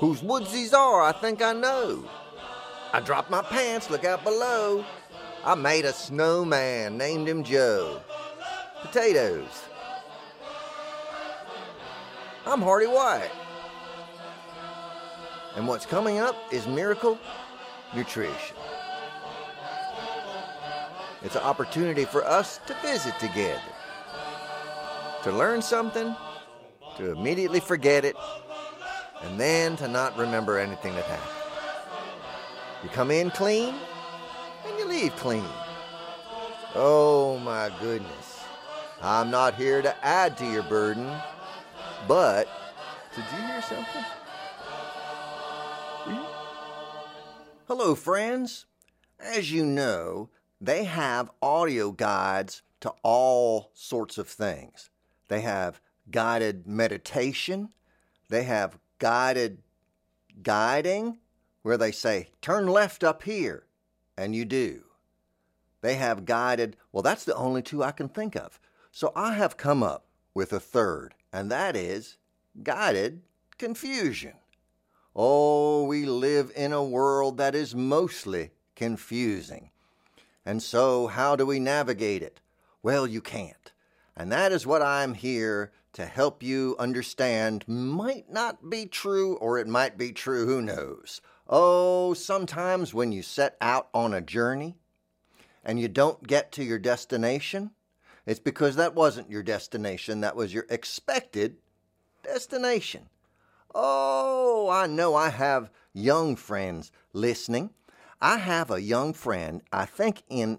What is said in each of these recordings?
Whose woods these are, I think I know. I dropped my pants, look out below. I made a snowman, named him Joe. Potatoes. I'm Hearty White. And what's coming up is Miracle Nutrition. It's an opportunity for us to visit together, to learn something, to immediately forget it, and then to not remember anything that happened. You come in clean, and you leave clean. Oh my goodness. I'm not here to add to your burden, but did you hear something? Hmm? Hello, friends. As you know, they have audio guides to all sorts of things. They have guided meditation, they have guided guiding, where they say, turn left up here, and you do. They have guided, well, that's the only two I can think of. So I have come up with a third, and that is guided confusion. Oh, we live in a world that is mostly confusing. And so, how do we navigate it? Well, you can't. And that is what I'm here to help you understand. Might not be true, or it might be true, who knows. Oh, sometimes when you set out on a journey and you don't get to your destination, it's because that wasn't your destination, that was your expected destination. Oh, I know I have young friends listening. I have a young friend, I think in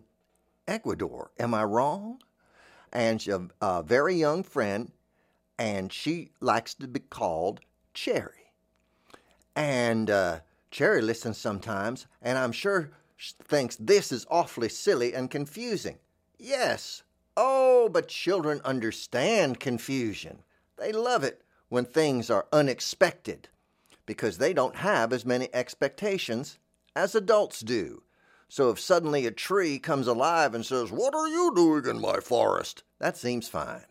Ecuador. Am I wrong? And a, a very young friend, and she likes to be called Cherry. And uh, Cherry listens sometimes, and I'm sure thinks this is awfully silly and confusing. Yes. Oh, but children understand confusion. They love it when things are unexpected because they don't have as many expectations as adults do. So if suddenly a tree comes alive and says, What are you doing in my forest? That seems fine.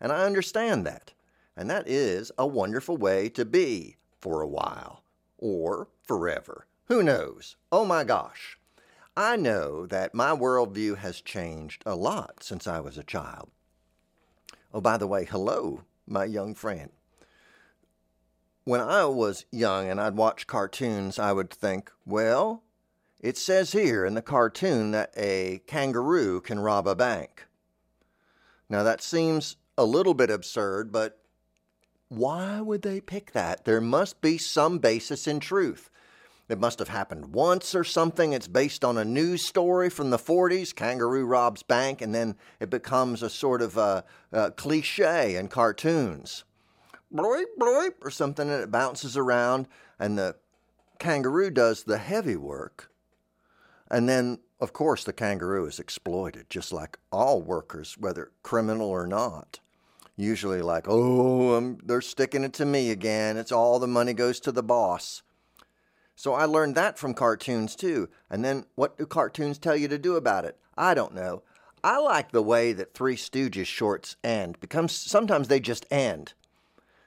And I understand that. And that is a wonderful way to be for a while or forever. Who knows? Oh my gosh. I know that my worldview has changed a lot since I was a child. Oh, by the way, hello, my young friend when I was young and I'd watch cartoons, I would think, well, it says here in the cartoon that a kangaroo can rob a bank. Now that seems a little bit absurd, but why would they pick that? There must be some basis in truth. It must have happened once or something. It's based on a news story from the 40s kangaroo robs bank, and then it becomes a sort of a, a cliche in cartoons bloip, bloip, or something, and it bounces around, and the kangaroo does the heavy work. And then, of course, the kangaroo is exploited, just like all workers, whether criminal or not. Usually, like, oh, um, they're sticking it to me again. It's all the money goes to the boss. So I learned that from cartoons too. And then what do cartoons tell you to do about it? I don't know. I like the way that Three Stooges shorts end because sometimes they just end.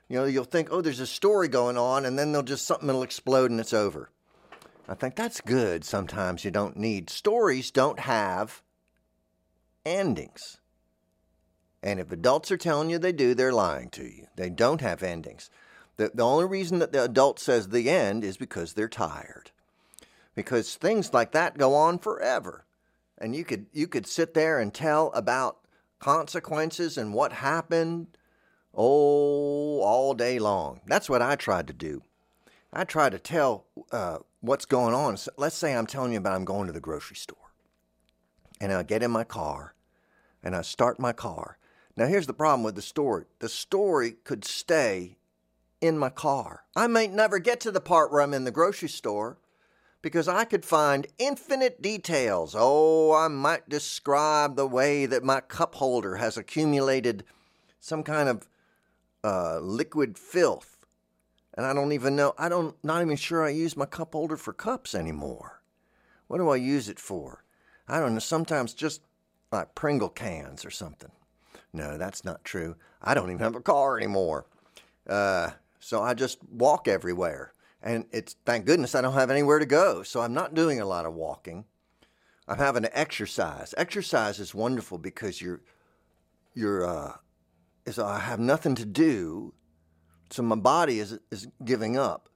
You know, you'll think, oh, there's a story going on, and then they'll just something will explode and it's over. I think that's good. Sometimes you don't need stories don't have endings. And if adults are telling you they do, they're lying to you. They don't have endings. The, the only reason that the adult says the end is because they're tired. Because things like that go on forever. And you could you could sit there and tell about consequences and what happened Oh, all day long. That's what I tried to do. I tried to tell uh, what's going on. So let's say I'm telling you about I'm going to the grocery store. And I get in my car and I start my car. Now, here's the problem with the story the story could stay in my car. I may never get to the part where I'm in the grocery store because I could find infinite details. Oh, I might describe the way that my cup holder has accumulated some kind of uh, liquid filth. And I don't even know, I don't, not even sure I use my cup holder for cups anymore. What do I use it for? I don't know, sometimes just like Pringle cans or something. No, that's not true. I don't even have a car anymore. Uh, so I just walk everywhere. And it's thank goodness I don't have anywhere to go. So I'm not doing a lot of walking. I'm having to exercise. Exercise is wonderful because you're you're uh is I have nothing to do. So my body is is giving up.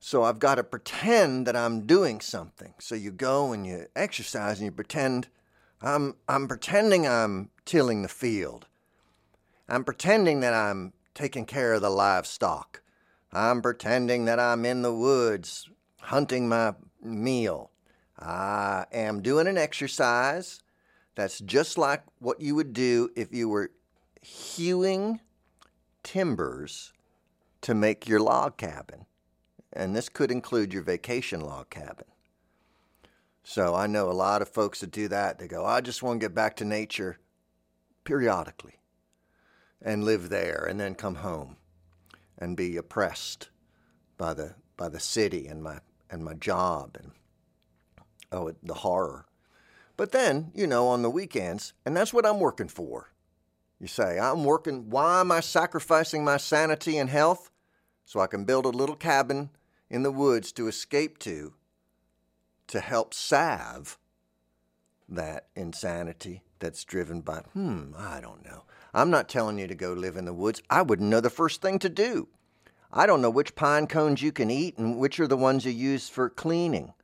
So I've got to pretend that I'm doing something. So you go and you exercise and you pretend I'm I'm pretending I'm tilling the field. I'm pretending that I'm taking care of the livestock. I'm pretending that I'm in the woods hunting my meal. I am doing an exercise that's just like what you would do if you were hewing timbers to make your log cabin. And this could include your vacation log cabin. So I know a lot of folks that do that. They go, I just want to get back to nature periodically and live there and then come home and be oppressed by the by the city and my and my job and oh the horror. But then, you know, on the weekends, and that's what I'm working for. You say, I'm working, why am I sacrificing my sanity and health? So I can build a little cabin in the woods to escape to to help salve that insanity that's driven by, hmm, I don't know. I'm not telling you to go live in the woods. I wouldn't know the first thing to do. I don't know which pine cones you can eat and which are the ones you use for cleaning.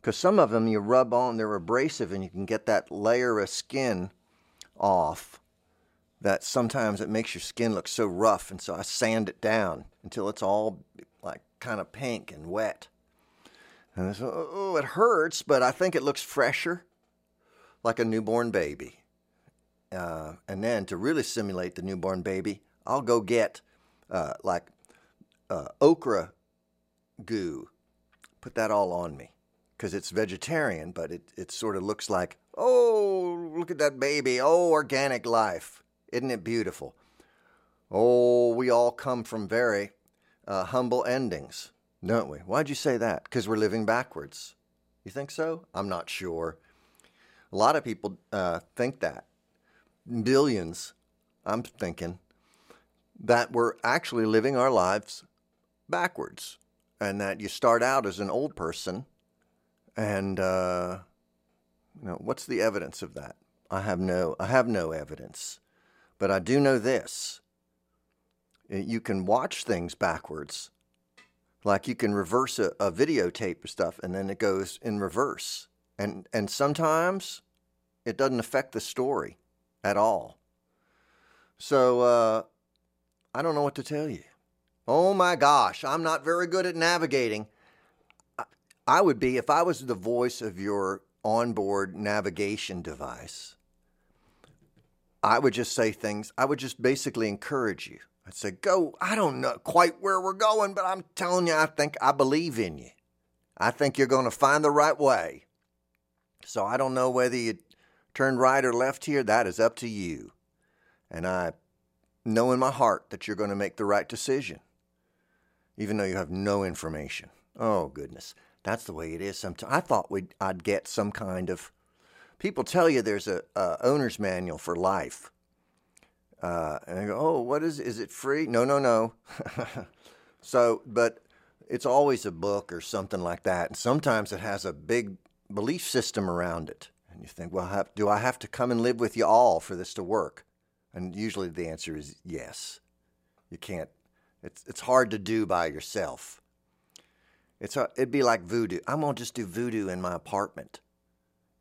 Because some of them you rub on, they're abrasive, and you can get that layer of skin off that sometimes it makes your skin look so rough. And so I sand it down until it's all like kind of pink and wet. And so, oh, it hurts, but I think it looks fresher, like a newborn baby. Uh, and then to really simulate the newborn baby, I'll go get uh, like uh, okra goo, put that all on me because it's vegetarian, but it, it sort of looks like, oh, look at that baby. Oh, organic life. Isn't it beautiful? Oh, we all come from very uh, humble endings don't we? Why'd you say that? Because we're living backwards. You think so? I'm not sure. A lot of people uh, think that. Billions, I'm thinking, that we're actually living our lives backwards. And that you start out as an old person, and uh, you know, what's the evidence of that? I have no, I have no evidence, but I do know this: you can watch things backwards like you can reverse a, a videotape or stuff and then it goes in reverse. And and sometimes it doesn't affect the story at all. So uh, I don't know what to tell you. Oh my gosh, I'm not very good at navigating. I, I would be if I was the voice of your onboard navigation device. I would just say things, I would just basically encourage you. I'd say, Go, I don't know quite where we're going, but I'm telling you, I think I believe in you. I think you're going to find the right way. So I don't know whether you turn right or left here. That is up to you. And I know in my heart that you're going to make the right decision, even though you have no information. Oh, goodness. That's the way it is sometimes. I thought we'd, I'd get some kind of. People tell you there's a, a owner's manual for life. Uh, and I go, oh, what is is it free? No, no, no. so, but it's always a book or something like that, and sometimes it has a big belief system around it. And you think, well, have, do I have to come and live with you all for this to work? And usually the answer is yes. You can't. It's it's hard to do by yourself. It's a, it'd be like voodoo. I'm gonna just do voodoo in my apartment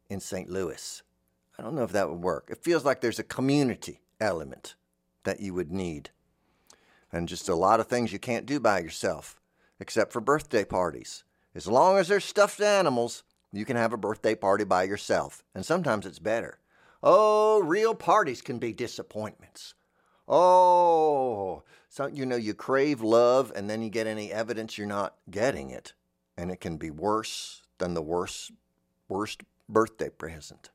in St. Louis. I don't know if that would work. It feels like there's a community element that you would need. And just a lot of things you can't do by yourself, except for birthday parties. As long as there's stuffed animals, you can have a birthday party by yourself. And sometimes it's better. Oh, real parties can be disappointments. Oh, so you know you crave love and then you get any evidence you're not getting it, and it can be worse than the worst worst birthday present.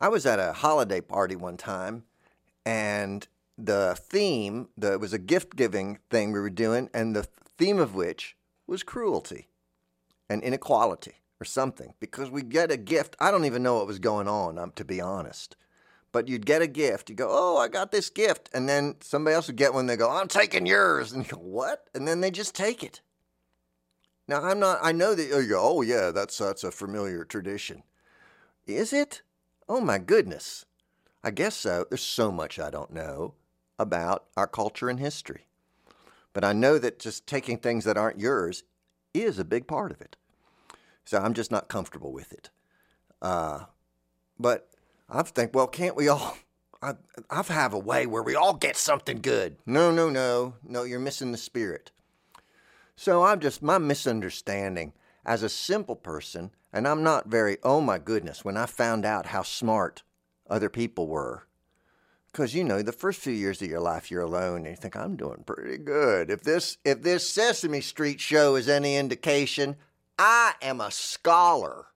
I was at a holiday party one time, and the theme, the, it was a gift giving thing we were doing, and the theme of which was cruelty and inequality or something. Because we get a gift, I don't even know what was going on, um, to be honest. But you'd get a gift, you go, Oh, I got this gift. And then somebody else would get one, they go, I'm taking yours. And you go, What? And then they just take it. Now I'm not. I know that. Oh, you go, oh yeah, that's that's a familiar tradition. Is it? Oh my goodness. I guess so. There's so much I don't know about our culture and history. But I know that just taking things that aren't yours is a big part of it. So I'm just not comfortable with it. Uh, but I think, well, can't we all? I, I have a way where we all get something good. No, no, no, no, you're missing the spirit. So I'm just, my misunderstanding as a simple person, and I'm not very, oh my goodness, when I found out how smart other people were. Because you know, the first few years of your life, you're alone, and you think I'm doing pretty good. If this if this Sesame Street show is any indication, I am a scholar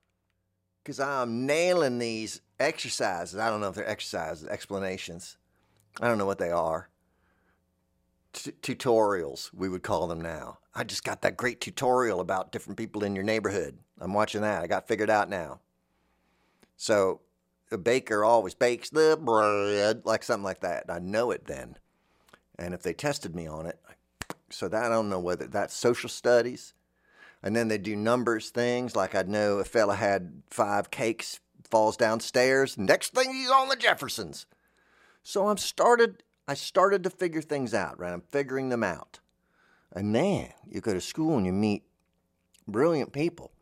because I'm nailing these exercises. I don't know if they're exercises, explanations. I don't know what they are. Tutorials, we would call them now. I just got that great tutorial about different people in your neighborhood. I'm watching that. I got figured out now. So a baker always bakes the bread, like something like that. I know it then. And if they tested me on it, so that I don't know whether that's social studies. And then they do numbers things, like I'd know a fella had five cakes, falls downstairs. Next thing he's on the Jeffersons. So I'm started I started to figure things out, right? I'm figuring them out. And then you go to school and you meet brilliant people.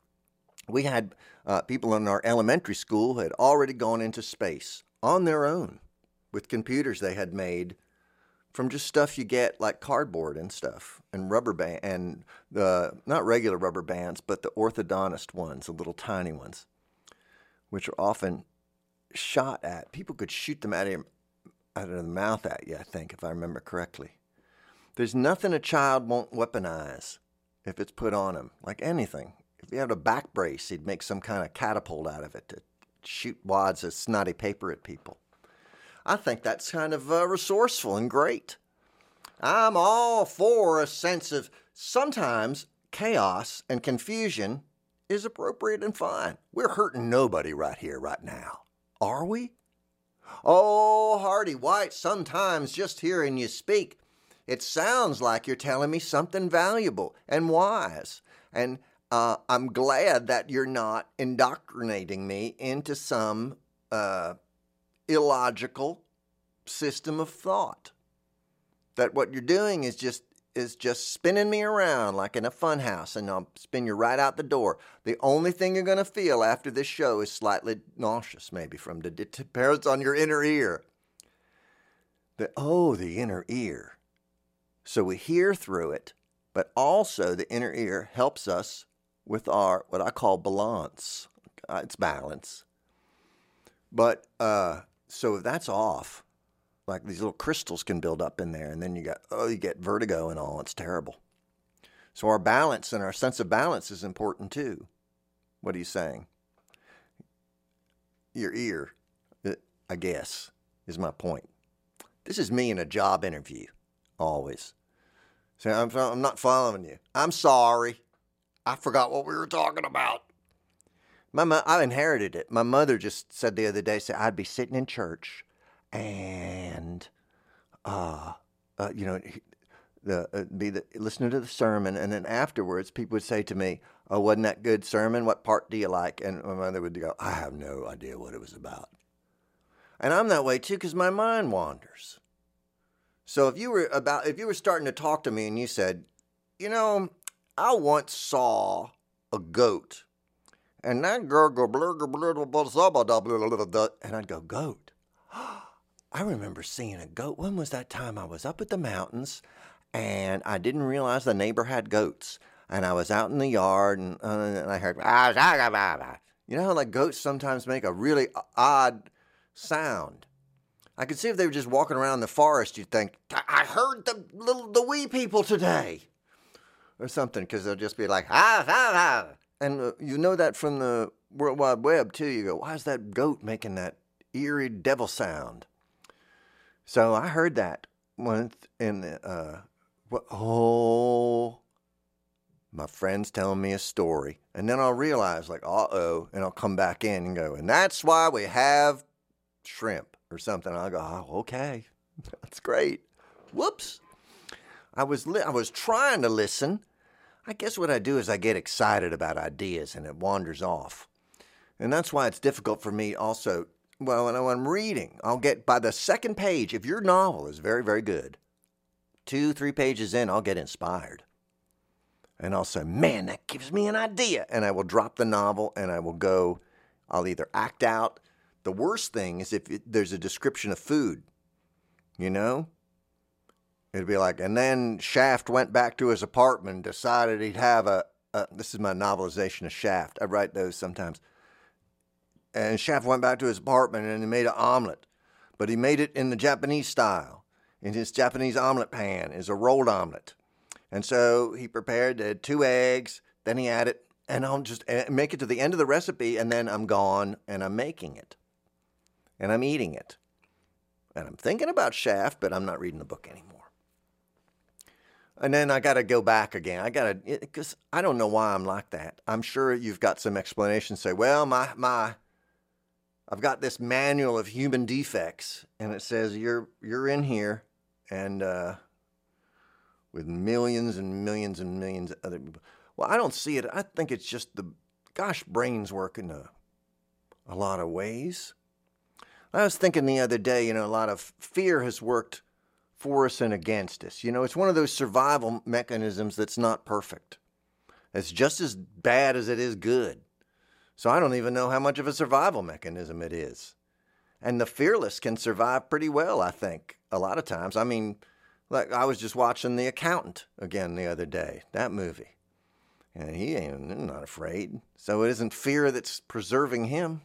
We had uh, people in our elementary school who had already gone into space on their own with computers they had made from just stuff you get like cardboard and stuff and rubber band and the not regular rubber bands but the orthodontist ones the little tiny ones which are often shot at people could shoot them out of out of the mouth at you, I think, if I remember correctly. There's nothing a child won't weaponize if it's put on him, like anything. If he had a back brace, he'd make some kind of catapult out of it to shoot wads of snotty paper at people. I think that's kind of uh, resourceful and great. I'm all for a sense of sometimes chaos and confusion is appropriate and fine. We're hurting nobody right here, right now. Are we? Oh, Hearty White, sometimes just hearing you speak, it sounds like you're telling me something valuable and wise. And uh, I'm glad that you're not indoctrinating me into some uh, illogical system of thought. That what you're doing is just is just spinning me around like in a funhouse, and I'll spin you right out the door. The only thing you're going to feel after this show is slightly nauseous, maybe from the depends on your inner ear. The oh, the inner ear. So we hear through it, but also the inner ear helps us with our what I call balance. It's balance. But uh, so if that's off, like these little crystals can build up in there, and then you got oh, you get vertigo and all. It's terrible. So our balance and our sense of balance is important too. What are you saying? Your ear, uh, I guess, is my point. This is me in a job interview, always. So I'm, I'm not following you. I'm sorry. I forgot what we were talking about. My mo- I inherited it. My mother just said the other day, said I'd be sitting in church and uh, uh, you know, the uh, be the, listening to the sermon, and then afterwards, people would say to me, "Oh, wasn't that good sermon? What part do you like?" And my mother would go, "I have no idea what it was about." And I'm that way too because my mind wanders. So if you were about if you were starting to talk to me and you said, "You know, I once saw a goat," and that girl go and I'd go, "Goat." I remember seeing a goat. When was that time? I was up at the mountains and I didn't realize the neighbor had goats. And I was out in the yard and, uh, and I heard, you know how like goats sometimes make a really odd sound. I could see if they were just walking around the forest, you'd think, I heard the little the wee people today, or something, because they'll just be like, ah, ah, ah. And uh, you know that from the World Wide Web too. You go, why is that goat making that eerie devil sound? So I heard that once in the, uh, oh, my friend's telling me a story. And then I'll realize, like, uh oh, and I'll come back in and go, and that's why we have shrimp or something. I'll go, oh, okay, that's great. Whoops. I was, li- I was trying to listen. I guess what I do is I get excited about ideas and it wanders off. And that's why it's difficult for me also. Well, when I'm reading, I'll get by the second page, if your novel is very, very good, two, three pages in, I'll get inspired. And I'll say, man, that gives me an idea. And I will drop the novel and I will go, I'll either act out. The worst thing is if it, there's a description of food, you know? It'd be like, and then Shaft went back to his apartment decided he'd have a, a this is my novelization of Shaft. I write those sometimes. And Shaft went back to his apartment and he made an omelet, but he made it in the Japanese style. In his Japanese omelet pan is a rolled omelet. And so he prepared uh, two eggs, then he added, and I'll just uh, make it to the end of the recipe, and then I'm gone and I'm making it. And I'm eating it. And I'm thinking about Shaft, but I'm not reading the book anymore. And then I got to go back again. I got to, because I don't know why I'm like that. I'm sure you've got some explanation. Say, well, my, my, I've got this manual of human defects, and it says you're, you're in here, and, uh, with millions and millions and millions of other people. Well, I don't see it. I think it's just the, gosh, brains work in a, a lot of ways. I was thinking the other day, you know, a lot of fear has worked for us and against us. You know, it's one of those survival mechanisms that's not perfect. It's just as bad as it is good. So I don't even know how much of a survival mechanism it is. And the fearless can survive pretty well, I think, a lot of times. I mean, like I was just watching The Accountant again the other day, that movie. And he ain't not afraid. So it isn't fear that's preserving him.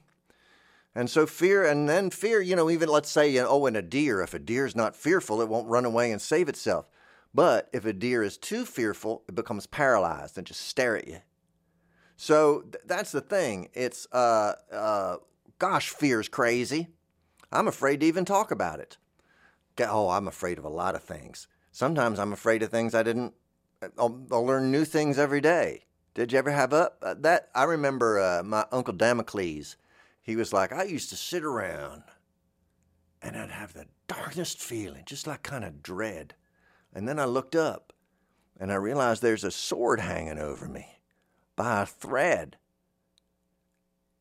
And so fear, and then fear, you know, even let's say, oh, in a deer, if a deer is not fearful, it won't run away and save itself. But if a deer is too fearful, it becomes paralyzed and just stare at you. So th- that's the thing. It's, uh, uh, gosh, fear's crazy. I'm afraid to even talk about it. Oh, I'm afraid of a lot of things. Sometimes I'm afraid of things I didn't. I'll, I'll learn new things every day. Did you ever have up uh, that? I remember uh, my uncle Damocles he was like, I used to sit around and I'd have the darkest feeling, just like kind of dread. And then I looked up and I realized there's a sword hanging over me by a thread.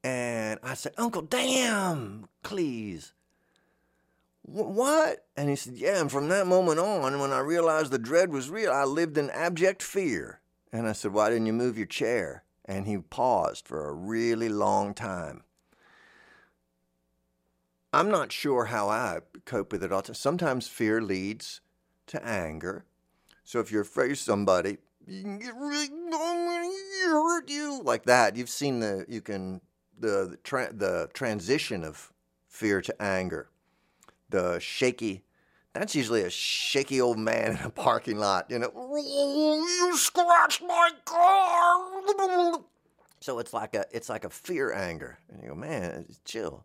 And I said, Uncle, damn, please. What? And he said, Yeah. And from that moment on, when I realized the dread was real, I lived in abject fear. And I said, Why didn't you move your chair? And he paused for a really long time. I'm not sure how I cope with it all. Sometimes fear leads to anger. So if you're afraid of somebody, you can get really hurt you like that. You've seen the you can the the, tra- the transition of fear to anger. The shaky. That's usually a shaky old man in a parking lot. You know, you scratched my car. So it's like a it's like a fear anger, and you go, man, chill.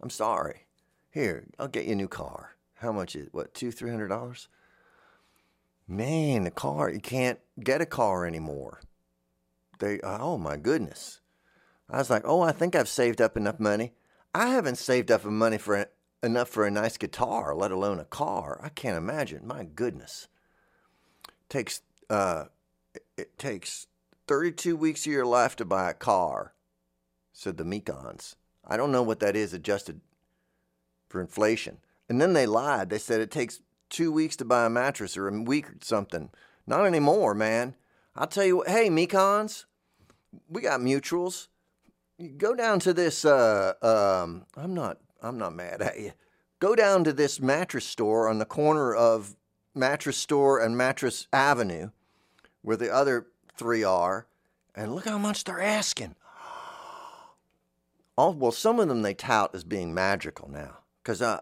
I'm sorry. Here, I'll get you a new car. How much is it? what two, three hundred dollars? Man, the car you can't get a car anymore. They oh my goodness. I was like, oh, I think I've saved up enough money. I haven't saved up enough money for enough for a nice guitar, let alone a car. I can't imagine. My goodness. takes uh, it, it takes 32 weeks of your life to buy a car, said the Mekons. I don't know what that is adjusted for inflation. And then they lied. They said it takes two weeks to buy a mattress or a week or something. Not anymore, man. I'll tell you what, hey, Mekons, we got mutuals. You go down to this, uh, um, I'm not, I'm not mad at you. Go down to this mattress store on the corner of Mattress Store and Mattress Avenue, where the other three are, and look how much they're asking all, well, some of them they tout as being magical now. Because I,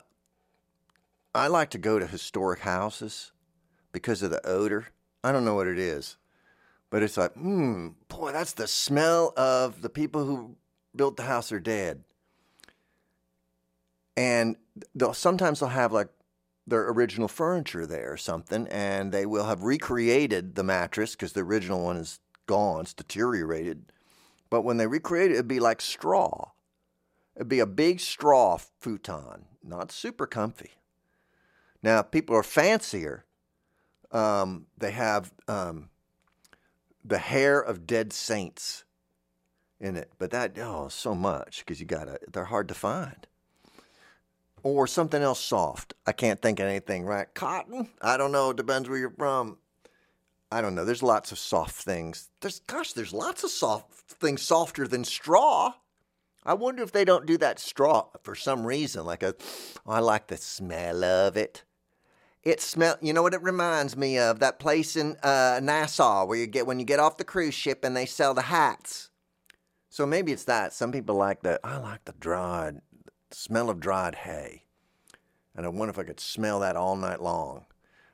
I like to go to historic houses because of the odor. I don't know what it is, but it's like, hmm, boy, that's the smell of the people who built the house are dead. And they'll sometimes they'll have like their original furniture there or something, and they will have recreated the mattress because the original one is gone, it's deteriorated. But when they recreate it, it'd be like straw. It'd be a big straw futon, not super comfy. Now, people are fancier. Um, they have um, the hair of dead saints in it. But that, oh, so much because you got to, they're hard to find. Or something else soft. I can't think of anything, right? Cotton? I don't know. It depends where you're from. I don't know. There's lots of soft things. There's, gosh, there's lots of soft things softer than straw. I wonder if they don't do that straw for some reason. Like a, oh, I like the smell of it. It smell. You know what it reminds me of? That place in uh, Nassau where you get when you get off the cruise ship and they sell the hats. So maybe it's that. Some people like the. I like the dried smell of dried hay, and I wonder if I could smell that all night long.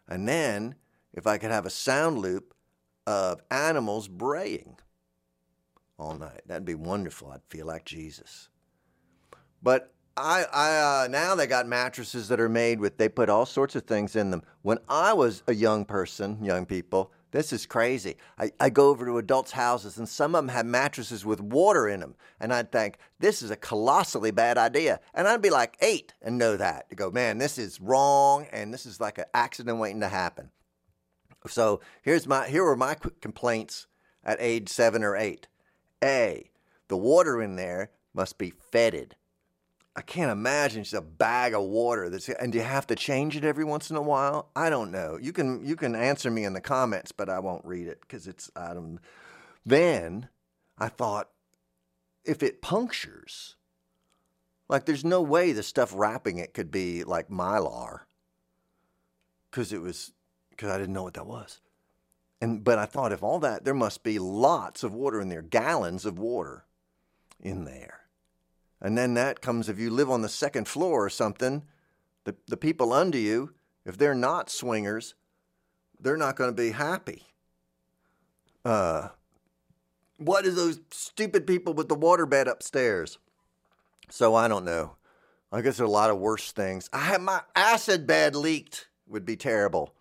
And then if I could have a sound loop of animals braying all night, that'd be wonderful. I'd feel like Jesus. But I, I uh, now they got mattresses that are made with they put all sorts of things in them. When I was a young person, young people, this is crazy. I, I go over to adults' houses and some of them have mattresses with water in them, and I'd think this is a colossally bad idea, and I'd be like eight and know that to go, man, this is wrong, and this is like an accident waiting to happen. So here's my here were my complaints at age seven or eight. A, the water in there must be fetid. I can't imagine just a bag of water that's and do you have to change it every once in a while? I don't know. You can you can answer me in the comments, but I won't read it because it's I don't. Then I thought if it punctures, like there's no way the stuff wrapping it could be like mylar because it was because I didn't know what that was. And but I thought if all that there must be lots of water in there, gallons of water in there. And then that comes if you live on the second floor or something, the, the people under you, if they're not swingers, they're not going to be happy. Uh, what is those stupid people with the waterbed upstairs? So I don't know. I guess there are a lot of worse things. I my acid bed leaked would be terrible.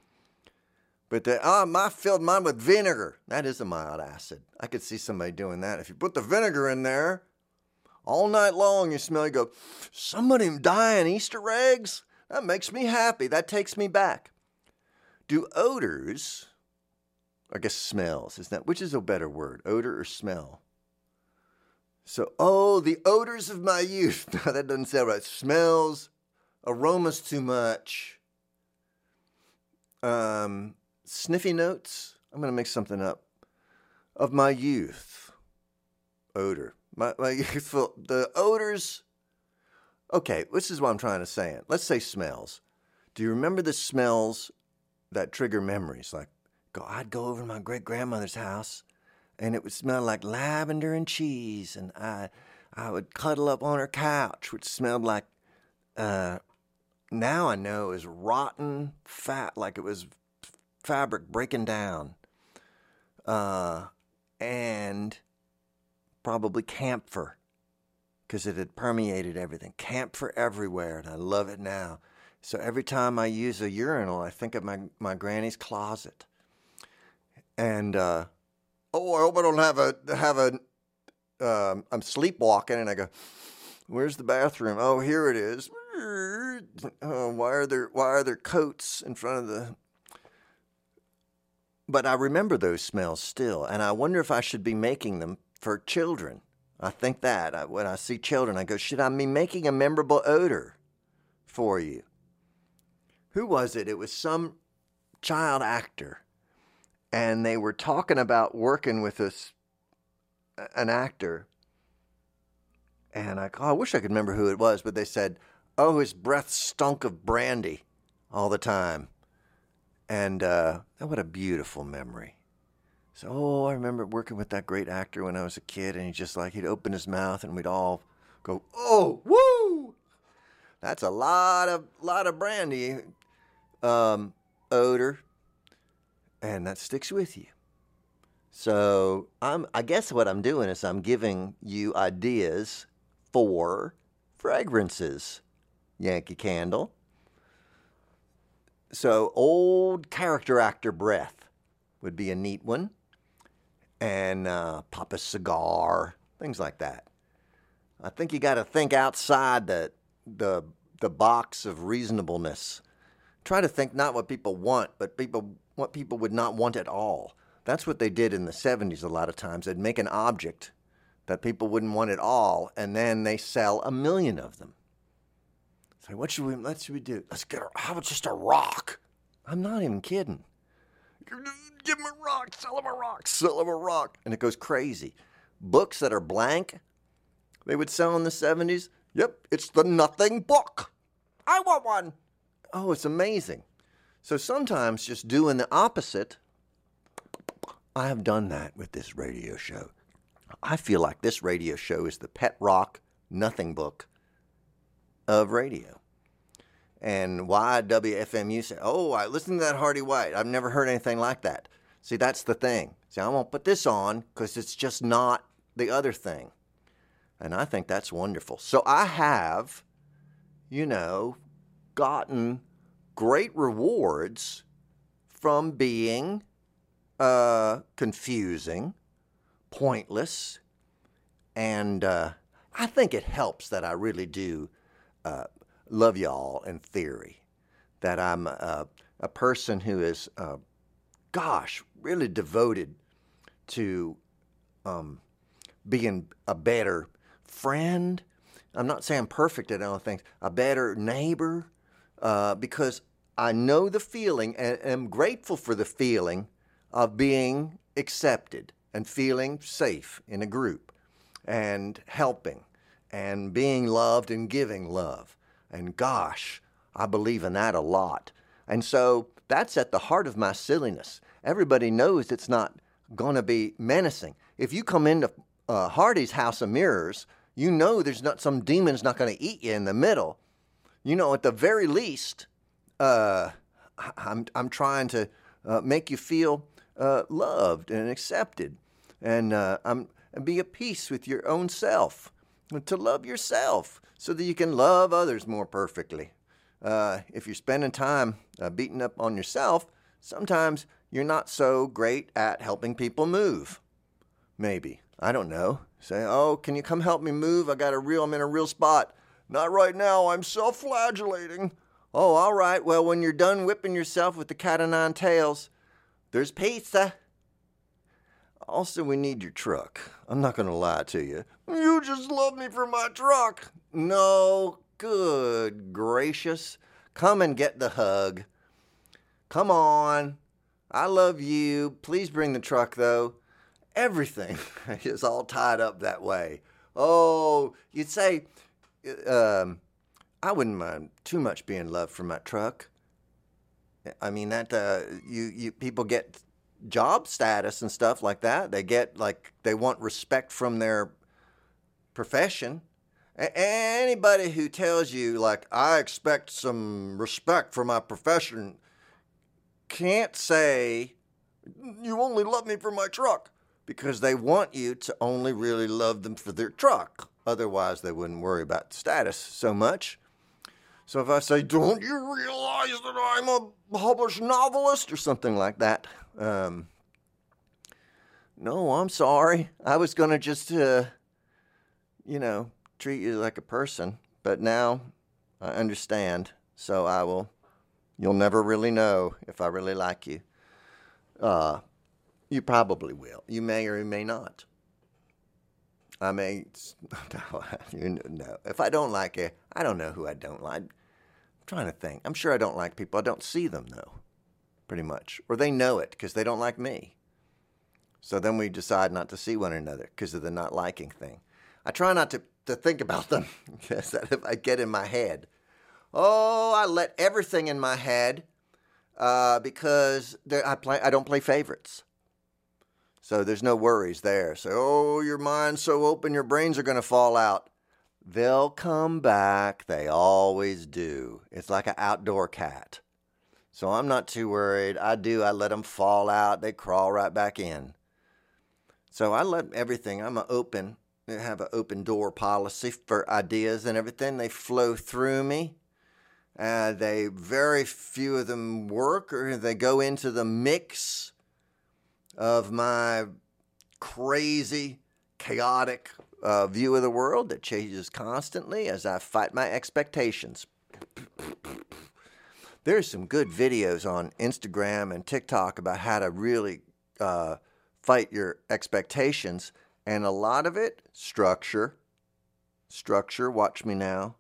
But the, oh, my filled mine with vinegar. That is a mild acid. I could see somebody doing that. If you put the vinegar in there, all night long, you smell, you go, somebody dying Easter eggs? That makes me happy. That takes me back. Do odors, I guess smells, is that, which is a better word, odor or smell? So, oh, the odors of my youth. No, that doesn't sound right. Smells, aromas too much. Um, sniffy notes. I'm going to make something up. Of my youth. Odor. My, my youthful, the odors. Okay, this is what I'm trying to say. Let's say smells. Do you remember the smells that trigger memories? Like, go, I'd go over to my great grandmother's house, and it would smell like lavender and cheese, and I, I would cuddle up on her couch, which smelled like. Uh, now I know is rotten fat, like it was fabric breaking down. Uh, and probably camphor because it had permeated everything. Camphor everywhere, and I love it now. So every time I use a urinal, I think of my, my granny's closet. And uh, oh, I hope I don't have a have a. am um, sleepwalking, and I go, "Where's the bathroom? Oh, here it is. Oh, why are there why are there coats in front of the but I remember those smells still, and I wonder if I should be making them for children. I think that I, when I see children, I go, should I be making a memorable odor for you? Who was it? It was some child actor, and they were talking about working with this an actor. And I, oh, I wish I could remember who it was, but they said, "Oh, his breath stunk of brandy all the time," and uh, oh, what a beautiful memory. So, oh, I remember working with that great actor when I was a kid, and he just like he'd open his mouth, and we'd all go, "Oh, woo!" That's a lot of lot of brandy um, odor, and that sticks with you. So, I'm I guess what I'm doing is I'm giving you ideas for fragrances. Yankee Candle. So, old character actor breath would be a neat one and uh, pop a cigar, things like that. I think you got to think outside the, the, the box of reasonableness. Try to think not what people want, but people what people would not want at all. That's what they did in the 70s a lot of times. They'd make an object that people wouldn't want at all, and then they sell a million of them. So what should we what should we do? Let's get a, how about just a rock? I'm not even kidding. Give him a rock, sell him a rock, sell him a rock. And it goes crazy. Books that are blank, they would sell in the 70s. Yep, it's the nothing book. I want one. Oh, it's amazing. So sometimes just doing the opposite, I have done that with this radio show. I feel like this radio show is the pet rock nothing book of radio. And why WFMU said, oh, I listen to that Hearty White. I've never heard anything like that. See, that's the thing. See, I won't put this on because it's just not the other thing. And I think that's wonderful. So I have, you know, gotten great rewards from being uh, confusing, pointless, and uh, I think it helps that I really do uh, love y'all in theory. That I'm a, a person who is, uh, gosh, really devoted to um, being a better friend. I'm not saying perfect at all things, a better neighbor, uh, because I know the feeling and am grateful for the feeling of being accepted and feeling safe in a group and helping and being loved and giving love. And gosh, I believe in that a lot. And so that's at the heart of my silliness. Everybody knows it's not going to be menacing. If you come into uh, Hearty's House of Mirrors, you know there's not some demon's not going to eat you in the middle. You know, at the very least, uh, I'm I'm trying to uh, make you feel uh, loved and accepted, and uh, I'm and be at peace with your own self, to love yourself, so that you can love others more perfectly. Uh, if you're spending time uh, beating up on yourself, sometimes you're not so great at helping people move. Maybe I don't know. Say, oh, can you come help me move? I got a real, I'm in a real spot. Not right now. I'm self-flagellating. Oh, all right. Well, when you're done whipping yourself with the cat o' nine tails, there's pizza. Also, we need your truck. I'm not going to lie to you. You just love me for my truck. No, good gracious. Come and get the hug. Come on. I love you. Please bring the truck, though. Everything is all tied up that way. Oh, you'd say, um, I wouldn't mind too much being loved for my truck. I mean that uh, you you people get job status and stuff like that. They get like they want respect from their profession. Anybody who tells you like I expect some respect for my profession can't say you only love me for my truck because they want you to only really love them for their truck. Otherwise, they wouldn't worry about status so much. So if I say, Don't you realize that I'm a published novelist or something like that? Um, no, I'm sorry. I was going to just, uh, you know, treat you like a person. But now I understand. So I will, you'll never really know if I really like you. Uh, you probably will. You may or you may not. I may, no. If I don't like it, I don't know who I don't like I'm trying to think. I'm sure I don't like people. I don't see them though, pretty much, or they know it because they don't like me. So then we decide not to see one another because of the not liking thing. I try not to, to think about them because if I get in my head, oh, I let everything in my head uh, because I play. I don't play favorites. So there's no worries there. So, oh, your mind's so open, your brains are going to fall out. They'll come back. They always do. It's like an outdoor cat. So I'm not too worried. I do. I let them fall out. They crawl right back in. So I let everything. I'm open. I have an open door policy for ideas and everything. They flow through me. Uh, they very few of them work or they go into the mix of my crazy, chaotic uh, view of the world that changes constantly as I fight my expectations. There's some good videos on Instagram and TikTok about how to really uh, fight your expectations. And a lot of it, structure. Structure, watch me now.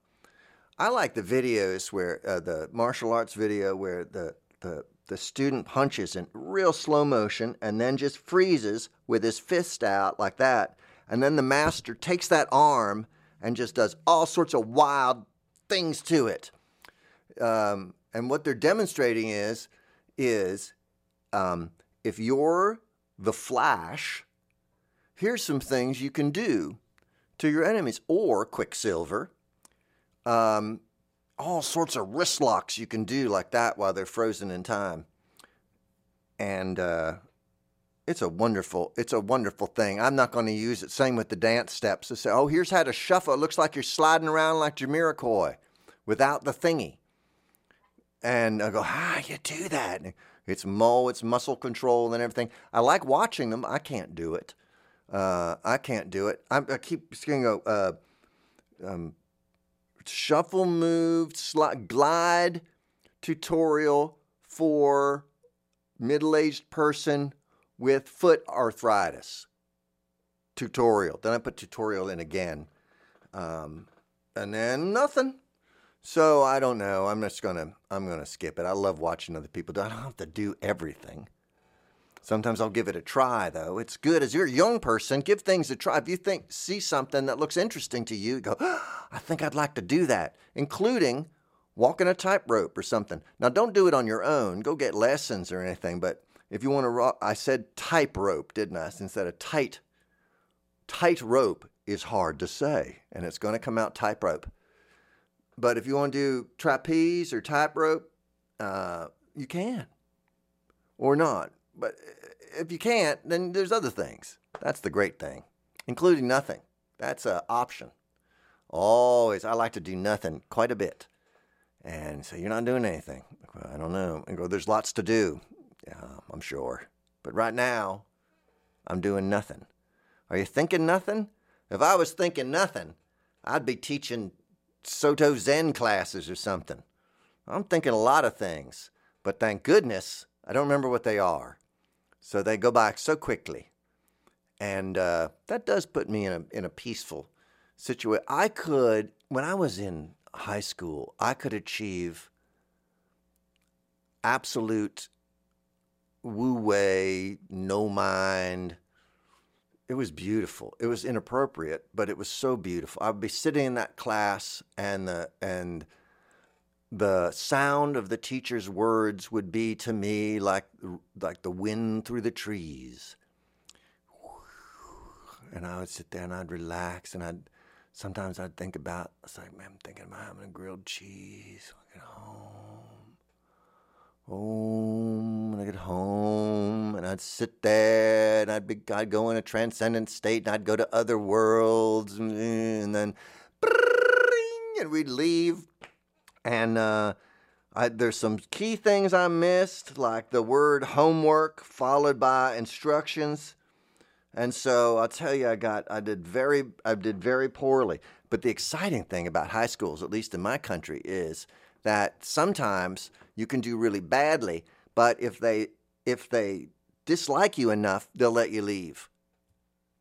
I like the videos where uh, the martial arts video where the, the the student punches in real slow motion and then just freezes with his fist out like that. And then the master takes that arm and just does all sorts of wild things to it. Um, and what they're demonstrating is, is um, if you're the Flash, here's some things you can do to your enemies. Or Quicksilver, um, all sorts of wrist locks you can do like that while they're frozen in time. And uh, it's a wonderful, it's a wonderful thing. I'm not going to use it. Same with the dance steps. To say, oh, here's how to shuffle. It looks like you're sliding around like Jamiroquai without the thingy. And I go, how you do that? It's mo, it's muscle control and everything. I like watching them. I can't do it. Uh, I can't do it. I, I keep going go, uh, um, shuffle move, slide, glide tutorial for middle-aged person with foot arthritis. Tutorial. Then I put tutorial in again. Um, and then nothing. So I don't know. I'm just gonna I'm gonna skip it. I love watching other people do. I don't have to do everything. Sometimes I'll give it a try though. It's good as you're a young person, give things a try. If you think see something that looks interesting to you, go, oh, I think I'd like to do that, including walking a tightrope or something. Now don't do it on your own. Go get lessons or anything, but if you want to I said type rope, didn't I? Instead of tight. Tight rope is hard to say, and it's going to come out tightrope. But if you want to do trapeze or tightrope, uh, you can, or not. But uh, if you can't, then there's other things. That's the great thing, including nothing. That's an option. Always, I like to do nothing quite a bit. And so you're not doing anything. I don't know. And go, there's lots to do. Yeah, I'm sure. But right now, I'm doing nothing. Are you thinking nothing? If I was thinking nothing, I'd be teaching Soto Zen classes or something. I'm thinking a lot of things, but thank goodness I don't remember what they are. So they go by so quickly. And uh, that does put me in a, in a peaceful situation. I could, when I was in high school, I could achieve absolute wu wei, no mind, it was beautiful. It was inappropriate, but it was so beautiful. I'd be sitting in that class and the and the sound of the teacher's words would be to me like like the wind through the trees. And I would sit there and I'd relax and I'd sometimes I'd think about it's like, man, I'm thinking about having a grilled cheese when I get home. Home when I get home, and I'd sit there, and I'd be, I'd go in a transcendent state, and I'd go to other worlds, and, then, and we'd leave, and uh, I, there's some key things I missed, like the word homework followed by instructions. And so I'll tell you, I got, I did very, I did very poorly. But the exciting thing about high schools, at least in my country, is that sometimes you can do really badly, but if they if they dislike you enough, they'll let you leave.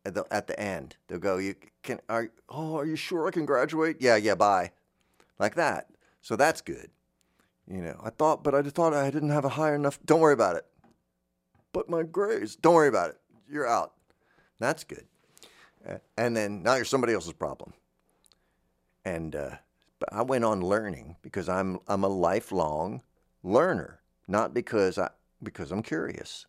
At the, at the end, they'll go, "You can are oh, are you sure I can graduate? Yeah, yeah, bye." Like that. So that's good. You know, I thought, but I thought I didn't have a high enough. Don't worry about it. But my grades, don't worry about it. You're out. That's good. And then now you're somebody else's problem. And uh, I went on learning because I'm I'm a lifelong learner, not because I because I'm curious.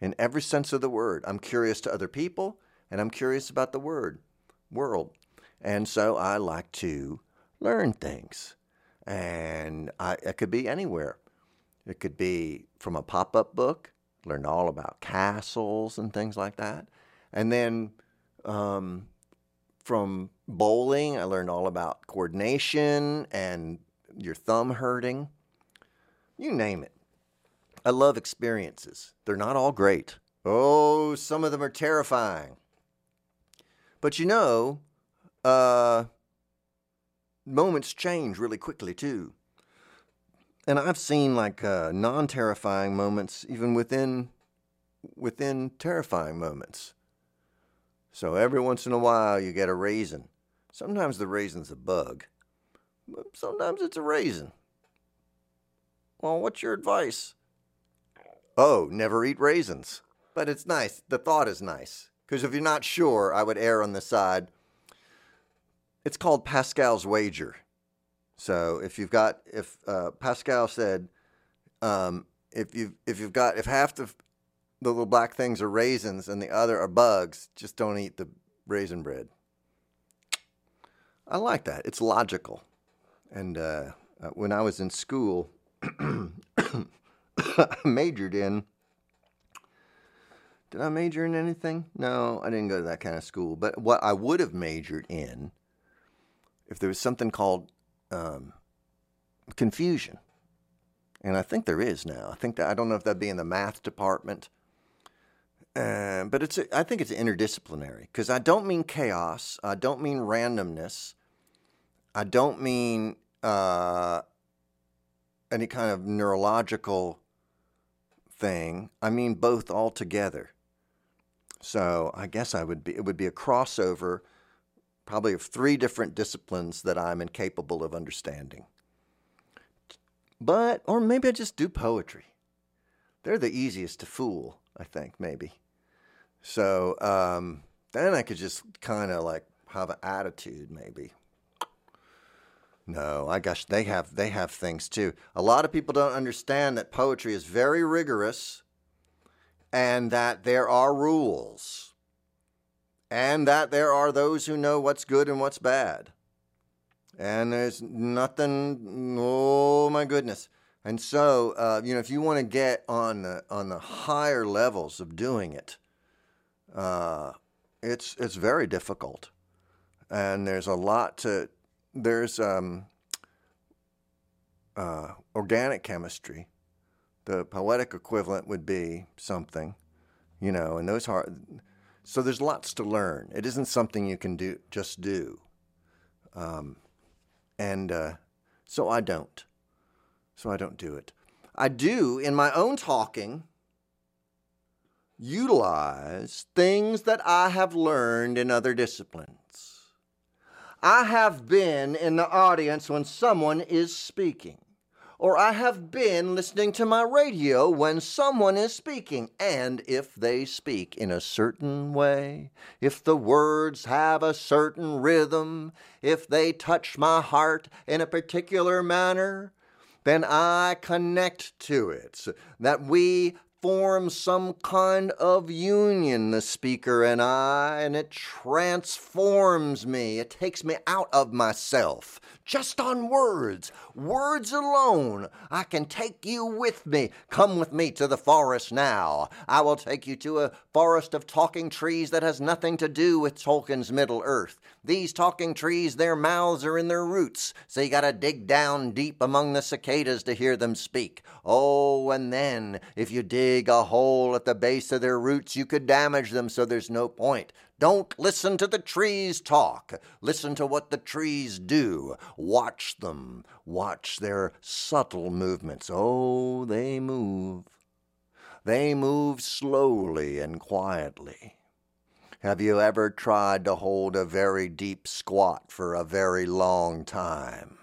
In every sense of the word, I'm curious to other people and I'm curious about the word world. And so I like to learn things. And I, it could be anywhere. It could be from a pop up book, learn all about castles and things like that. And then um, from bowling, I learned all about coordination and your thumb hurting. You name it. I love experiences. They're not all great. Oh, some of them are terrifying. But you know, uh, moments change really quickly too. And I've seen like uh, non terrifying moments even within within terrifying moments. So every once in a while, you get a raisin. Sometimes the raisin's a bug, but sometimes it's a raisin. Well, what's your advice? Oh, never eat raisins. But it's nice. The thought is nice. Because if you're not sure, I would err on the side. It's called Pascal's wager. So if you've got, if uh, Pascal said, um, if you if you've got if half the the little black things are raisins and the other are bugs, just don't eat the raisin bread. I like that. It's logical. And uh, uh, when I was in school, I majored in. Did I major in anything? No, I didn't go to that kind of school. But what I would have majored in, if there was something called um, confusion, and I think there is now. I think that I don't know if that'd be in the math department, uh, but it's a, I think it's interdisciplinary because I don't mean chaos. I don't mean randomness. I don't mean uh, any kind of neurological thing. I mean both altogether. So I guess I would be it would be a crossover probably of three different disciplines that I'm incapable of understanding. But or maybe I just do poetry. They're the easiest to fool, I think, maybe. So um, then I could just kind of like have an attitude, maybe. No, I gosh, they have they have things too. A lot of people don't understand that poetry is very rigorous and that there are rules and that there are those who know what's good and what's bad. And there's nothing oh my goodness. And so, uh, you know, if you want to get on the on the higher levels of doing it, uh, it's it's very difficult, and there's a lot to there's um, uh, organic chemistry. The poetic equivalent would be something, you know, and those are. So there's lots to learn. It isn't something you can do just do, um, and uh, so I don't. So I don't do it. I do in my own talking utilize things that I have learned in other disciplines. I have been in the audience when someone is speaking. Or I have been listening to my radio when someone is speaking. And if they speak in a certain way, if the words have a certain rhythm, if they touch my heart in a particular manner, then I connect to it. That we form some kind of union, the speaker and I, and it transforms me. It takes me out of myself just on words, words alone. I can take you with me. Come with me to the forest now. I will take you to a forest of talking trees that has nothing to do with Tolkien's Middle Earth. These talking trees, their mouths are in their roots, so you gotta dig down deep among the cicadas to hear them speak. Oh, and then, if you dig a hole at the base of their roots, you could damage them, so there's no point. Don't listen to the trees talk. Listen to what the trees do. Watch them. Watch their subtle movements. Oh, they move. They move slowly and quietly. Have you ever tried to hold a very deep squat for a very long time?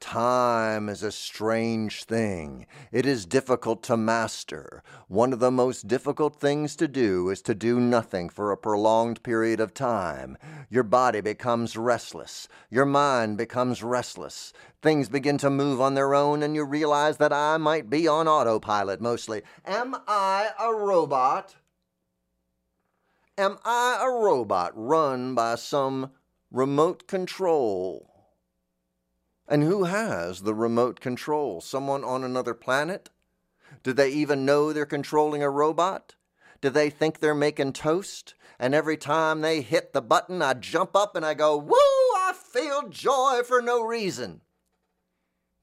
Time is a strange thing. It is difficult to master. One of the most difficult things to do is to do nothing for a prolonged period of time. Your body becomes restless. Your mind becomes restless. Things begin to move on their own, and you realize that I might be on autopilot mostly. Am I a robot? Am I a robot run by some remote control? And who has the remote control? Someone on another planet? Do they even know they're controlling a robot? Do they think they're making toast? And every time they hit the button, I jump up and I go, Woo! I feel joy for no reason.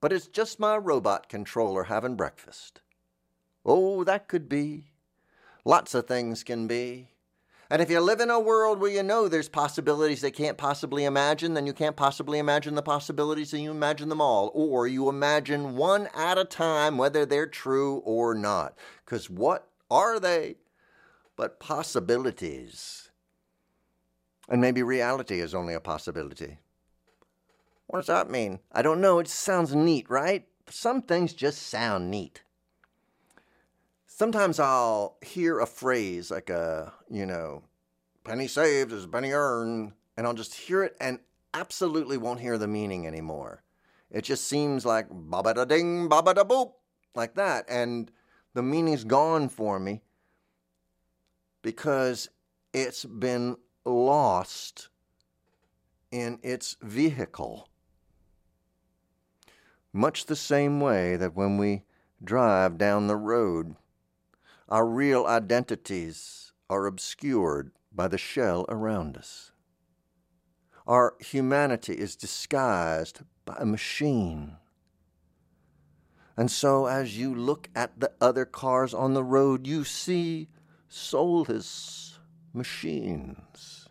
But it's just my robot controller having breakfast. Oh, that could be. Lots of things can be. And if you live in a world where you know there's possibilities they can't possibly imagine, then you can't possibly imagine the possibilities and you imagine them all. Or you imagine one at a time, whether they're true or not. Because what are they? but possibilities. And maybe reality is only a possibility. What does that mean? I don't know. It sounds neat, right? Some things just sound neat. Sometimes I'll hear a phrase like a, you know, penny saved is a penny earned, and I'll just hear it and absolutely won't hear the meaning anymore. It just seems like ba da ding, ba da boop, like that. And the meaning's gone for me because it's been lost in its vehicle. Much the same way that when we drive down the road, our real identities are obscured by the shell around us. Our humanity is disguised by a machine. And so, as you look at the other cars on the road, you see soulless machines.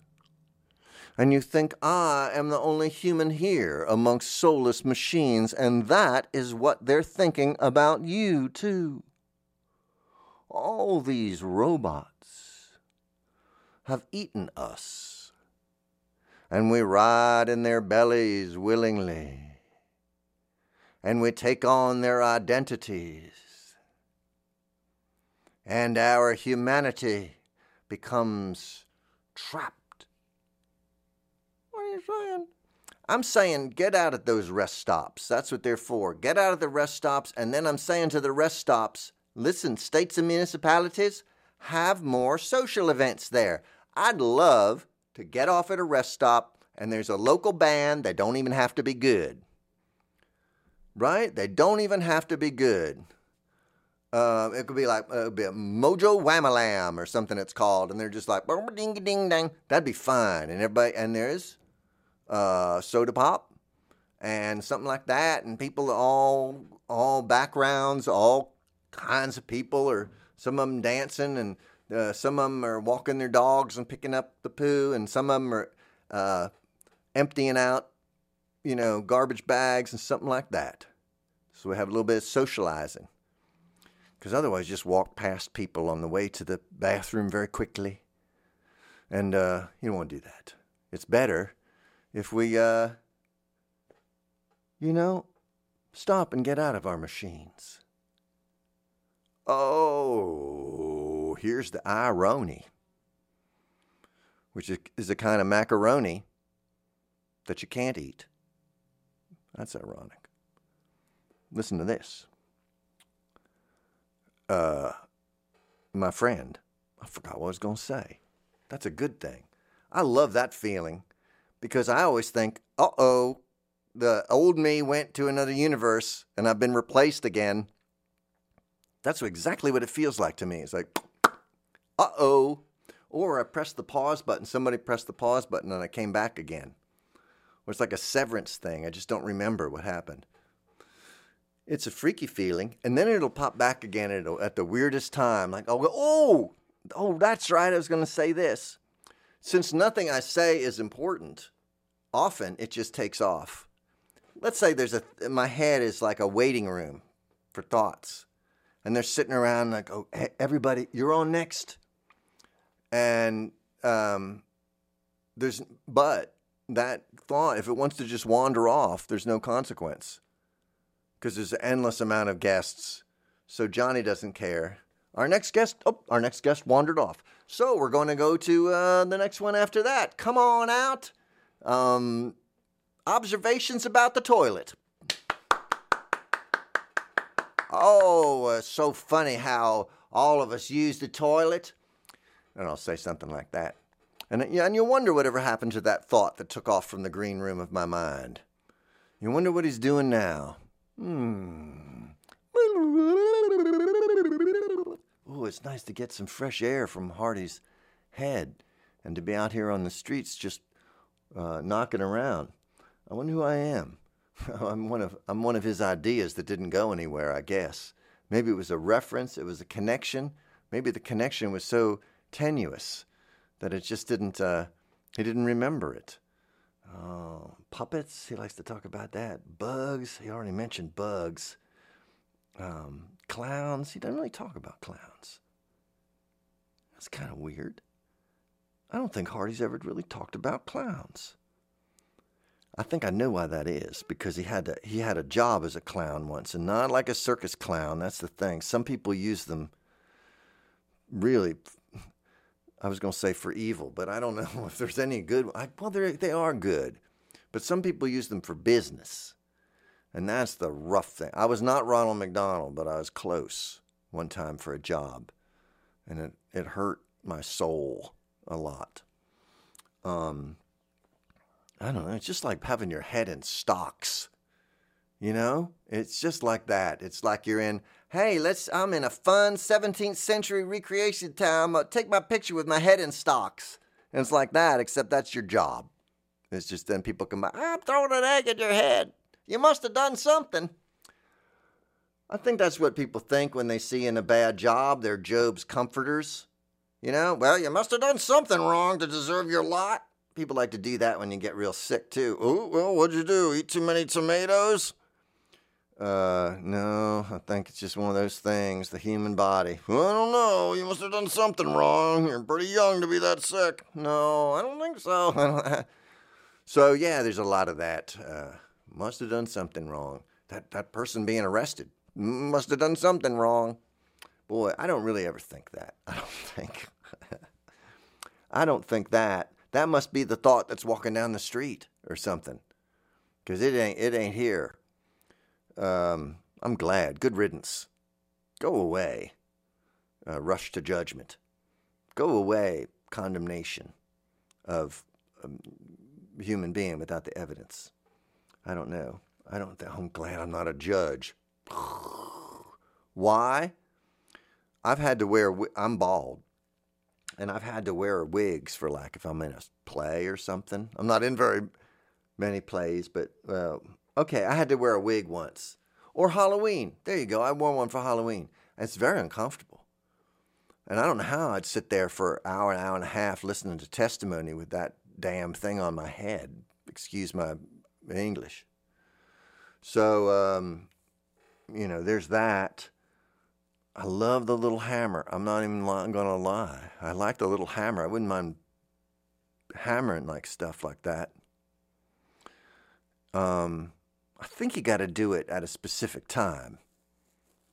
And you think, I am the only human here amongst soulless machines, and that is what they're thinking about you, too. All these robots have eaten us and we ride in their bellies willingly, and we take on their identities, and our humanity becomes trapped. What are you saying? I'm saying get out at those rest stops. That's what they're for. Get out of the rest stops, and then I'm saying to the rest stops, listen, states and municipalities, have more social events there. I'd love to get off at a rest stop and there's a local band, they don't even have to be good. Right? They don't even have to be good. Uh, it could be like uh, be Mojo Whamalam or something it's called, and they're just like ding ding ding. That'd be fine, and everybody and there's uh, soda pop and something like that, and people all all backgrounds, all kinds of people, or some of them dancing, and uh, some of them are walking their dogs and picking up the poo, and some of them are uh, emptying out, you know, garbage bags and something like that. So we have a little bit of socializing. Because otherwise, just walk past people on the way to the bathroom very quickly. And uh, you don't want to do that. It's better if we, uh, you know, stop and get out of our machines. Oh, here's the irony, which is a kind of macaroni that you can't eat. That's ironic. Listen to this. Uh, my friend, I forgot what I was going to say. That's a good thing. I love that feeling because I always think, uh oh, the old me went to another universe and I've been replaced again. That's exactly what it feels like to me. It's like, uh oh. Or I pressed the pause button, somebody pressed the pause button, and I came back again. Or it's like a severance thing. I just don't remember what happened. It's a freaky feeling, and then it'll pop back again at, the weirdest time. Like, oh, oh, oh, that's right. I was going to say this. Since nothing I say is important, often it just takes off. Let's say there's a my head is like a waiting room for thoughts, and they're sitting around like, oh, everybody, you're on next, and um, there's but that thought, if it wants to just wander off, there's no consequence because there's an endless amount of guests. So Johnny doesn't care. Our next guest, oh, our next guest wandered off. So we're going to go to uh, the next one after that. Come on out. Um, observations about the toilet. Oh, uh, so funny how all of us use the toilet. And I'll say something like that. And, and you wonder whatever happened to that thought that took off from the green room of my mind. You wonder what he's doing now. Hmm. Oh, it's nice to get some fresh air from Hearty's head and to be out here on the streets just uh, knocking around. I wonder who I am. I'm one of I'm one of his ideas that didn't go anywhere, I guess. Maybe it was a reference, it was a connection. Maybe the connection was so tenuous that it just didn't, uh, he didn't remember it. Oh, puppets, he likes to talk about that. Bugs, he already mentioned bugs. Um, clowns, he doesn't really talk about clowns. That's kind of weird. I don't think Hearty's ever really talked about clowns. I think I know why that is because he had to, he had a job as a clown once, and not like a circus clown. That's the thing. Some people use them really. I was going to say for evil, but I don't know if there's any good. I, well, they they are good, but some people use them for business, and that's the rough thing. I was not Ronald McDonald, but I was close one time for a job, and it it hurt my soul a lot. Um, I don't know. It's just like having your head in stocks. You know, it's just like that. It's like you're in, hey, let's, I'm in a fun 17th century recreation town. I'll take my picture with my head in stocks. And it's like that, except that's your job. It's just then people come by, I'm throwing an egg at your head. You must have done something. I think that's what people think when they see in a bad job. They're Job's comforters. You know, well, you must have done something wrong to deserve your lot. People like to do that when you get real sick too. Oh, well, what'd you do? Eat too many tomatoes? Uh, no, I think it's just one of those things, the human body. Well, I don't know. You must have done something wrong. You're pretty young to be that sick. No, I don't think so. so, yeah, there's a lot of that. Uh, must have done something wrong. That, that person being arrested must have done something wrong. Boy, I don't really ever think that. I don't think. I don't think that. That must be the thought that's walking down the street or something, because it ain't it ain't here. Um, I'm glad. Good riddance. Go away. Uh, rush to judgment. Go away. Condemnation of a human being without the evidence. I don't know. I don't. I'm glad I'm not a judge. Why? I've had to wear. I'm bald and I've had to wear wigs for like if I'm in a play or something. I'm not in very many plays, but uh, okay, I had to wear a wig once. Or Halloween. There you go. I wore one for Halloween. It's very uncomfortable. And I don't know how I'd sit there for an hour, an hour and a half listening to testimony with that damn thing on my head. Excuse my English. So, um, you know, there's that. I love the little hammer. I'm not even going to lie. I like the little hammer. I wouldn't mind hammering like stuff like that. Um, I think you got to do it at a specific time.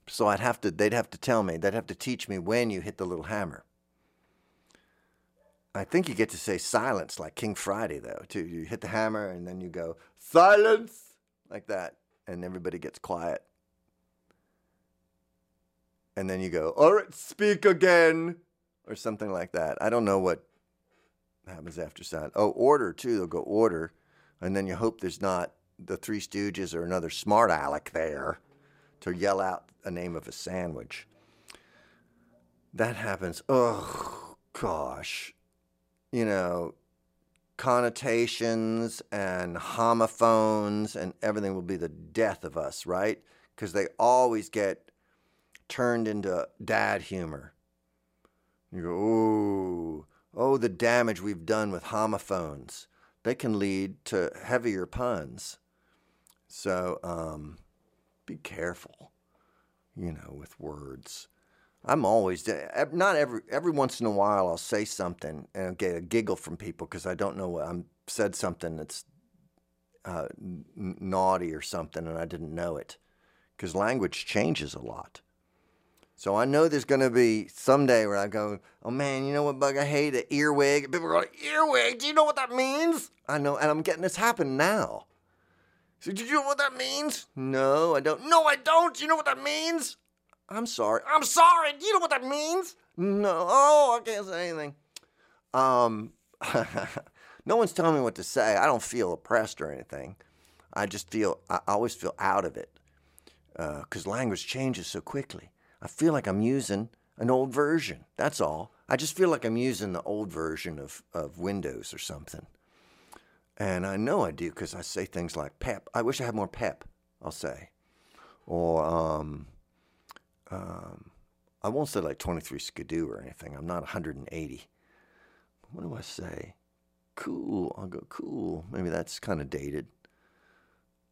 So I'd have to. They'd have to tell me. They'd have to teach me when you hit the little hammer. I think you get to say silence like King Friday though. Too. You hit the hammer and then you go silence like that, and everybody gets quiet and then you go, all right, speak again, or something like that. I don't know what happens after sound. Oh, order too. They'll go order, and then you hope there's not the Three Stooges or another smart aleck there to yell out a name of a sandwich. That happens. Oh gosh, you know, connotations and homophones and everything will be the death of us, right? Because they always get turned into dad humor. You go, oh, oh, the damage we've done with homophones. They can lead to heavier puns. So um, be careful, you know, with words. I'm always not every every once in a while I'll say something and get a giggle from people because I don't know what I'm said something that's uh, naughty or something and I didn't know it because language changes a lot. So I know there's going to be someday where I go, oh man, you know what bug I hate? An earwig. People are like, earwig? Do you know what that means? I know, and I'm getting this happen now. So, do you know what that means? No, I don't. No, I don't. You know what that means? I'm sorry. I'm sorry. Do you know what that means? No. Oh, I can't say anything. Um, no one's telling me what to say. I don't feel oppressed or anything. I just feel, I always feel out of it because uh, language changes so quickly. I feel like I'm using an old version. That's all. I just feel like I'm using the old version of, of Windows or something. And I know I do because I say things like pep. I wish I had more pep, I'll say. Or, um, um, I won't say like 23 skidoo or anything. I'm not 180. What do I say? Cool. I'll go cool. Maybe that's kind of dated.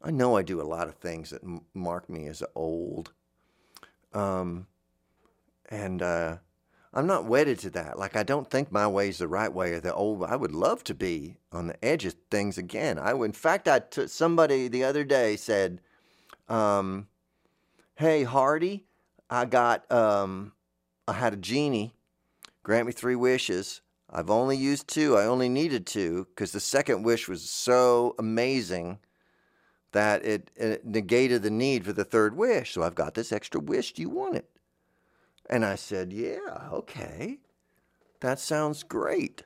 I know I do a lot of things that m- mark me as old. Um, and uh, I'm not wedded to that. Like I don't think my way is the right way or the old. I would love to be on the edge of things again. I in fact, I somebody the other day said, um, "Hey Hearty, I got um, I had a genie grant me three wishes. I've only used two. I only needed two because the second wish was so amazing that it, it negated the need for the third wish. So I've got this extra wish. Do you want it?" And I said, Yeah, okay. That sounds great.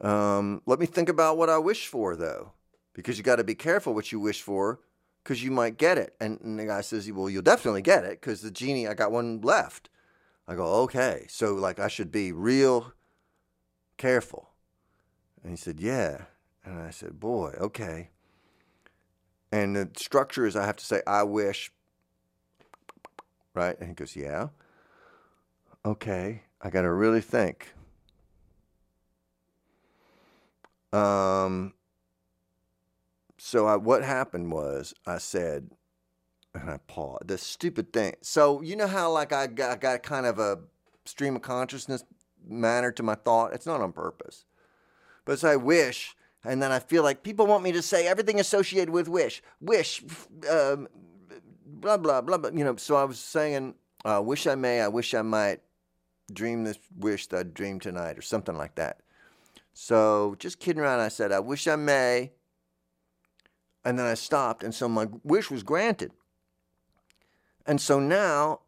Um, let me think about what I wish for, though, because you got to be careful what you wish for because you might get it. And, and, the guy says, Well, you'll definitely get it because the genie, I got one left. I go, Okay. So, like, I should be real careful. And he said, Yeah. And I said, Boy, okay. And the structure is I have to say, I wish, right? And he goes, Yeah okay, I got to really think. Um, so I, what happened was I said, and I paused. The stupid thing. So you know how like I got, I got kind of a stream of consciousness manner to my thought. It's not on purpose, but so I wish, and then I feel like people want me to say everything associated with wish, wish, um, blah blah blah blah. You know. So I was saying, uh, wish I may, I wish I might dream this wish that I dreamed tonight, or something like that. So just kidding around, I said, I wish I may. And then I stopped, and so my wish was granted. And so now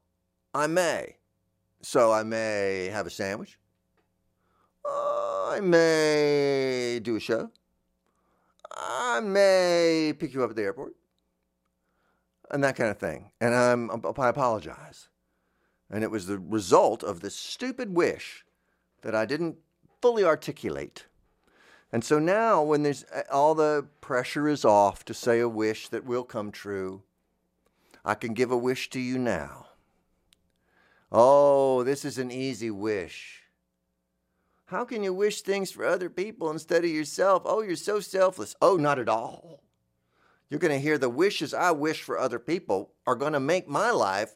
I may. So I may have a sandwich. I may do a show. I may pick you up at the airport. And that kind of thing. And I'm, I apologize. And it was the result of this stupid wish that I didn't fully articulate. And so now, when there's uh, all the pressure is off to say a wish that will come true, I can give a wish to you now. Oh, this is an easy wish. How can you wish things for other people instead of yourself? Oh, you're so selfless. Oh, not at all. You're going to hear the wishes I wish for other people are going to make my life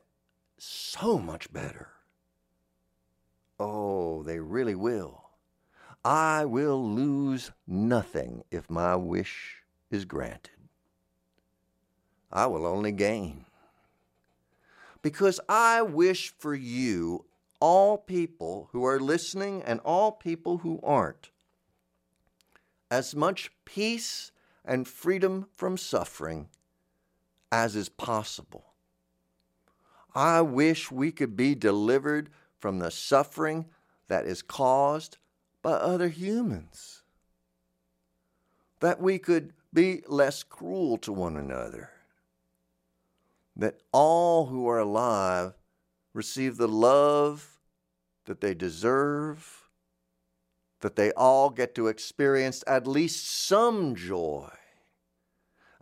so much better. Oh, they really will. I will lose nothing if my wish is granted. I will only gain. Because I wish for you, all people who are listening and all people who aren't, as much peace and freedom from suffering as is possible. I wish we could be delivered from the suffering that is caused by other humans. That we could be less cruel to one another. That all who are alive receive the love that they deserve. That they all get to experience at least some joy.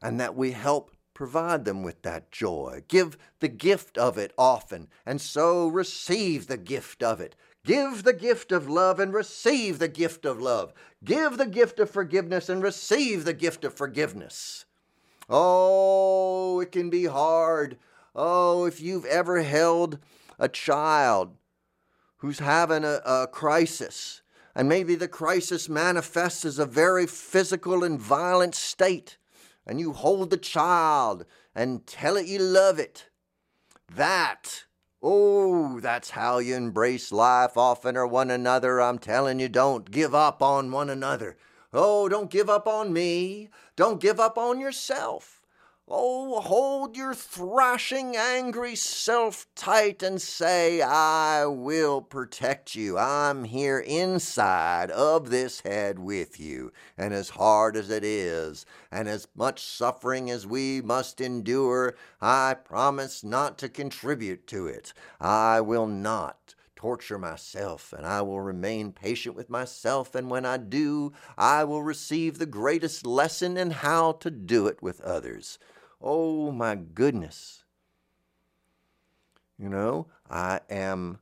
And that we help Provide them with that joy. Give the gift of it often, and so receive the gift of it. Give the gift of love and receive the gift of love. Give the gift of forgiveness and receive the gift of forgiveness. Oh, it can be hard. Oh, if you've ever held a child who's having a, a crisis, and maybe the crisis manifests as a very physical and violent state and you hold the child and tell it you love it. That, oh, that's how you embrace life often or one another. I'm telling you, don't give up on one another. Oh, don't give up on me. Don't give up on yourself. Oh, hold your thrashing, angry self tight and say, I will protect you. I'm here inside of this head with you. And as hard as it is, and as much suffering as we must endure, I promise not to contribute to it. I will not torture myself, and I will remain patient with myself. And when I do, I will receive the greatest lesson in how to do it with others. Oh my goodness. You know, I am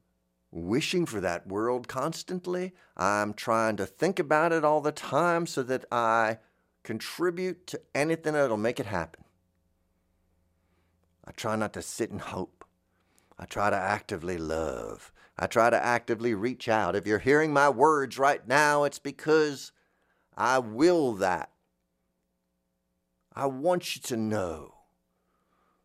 wishing for that world constantly. I'm trying to think about it all the time so that I contribute to anything that'll make it happen. I try not to sit and hope. I try to actively love. I try to actively reach out. If you're hearing my words right now, it's because I will that. I want you to know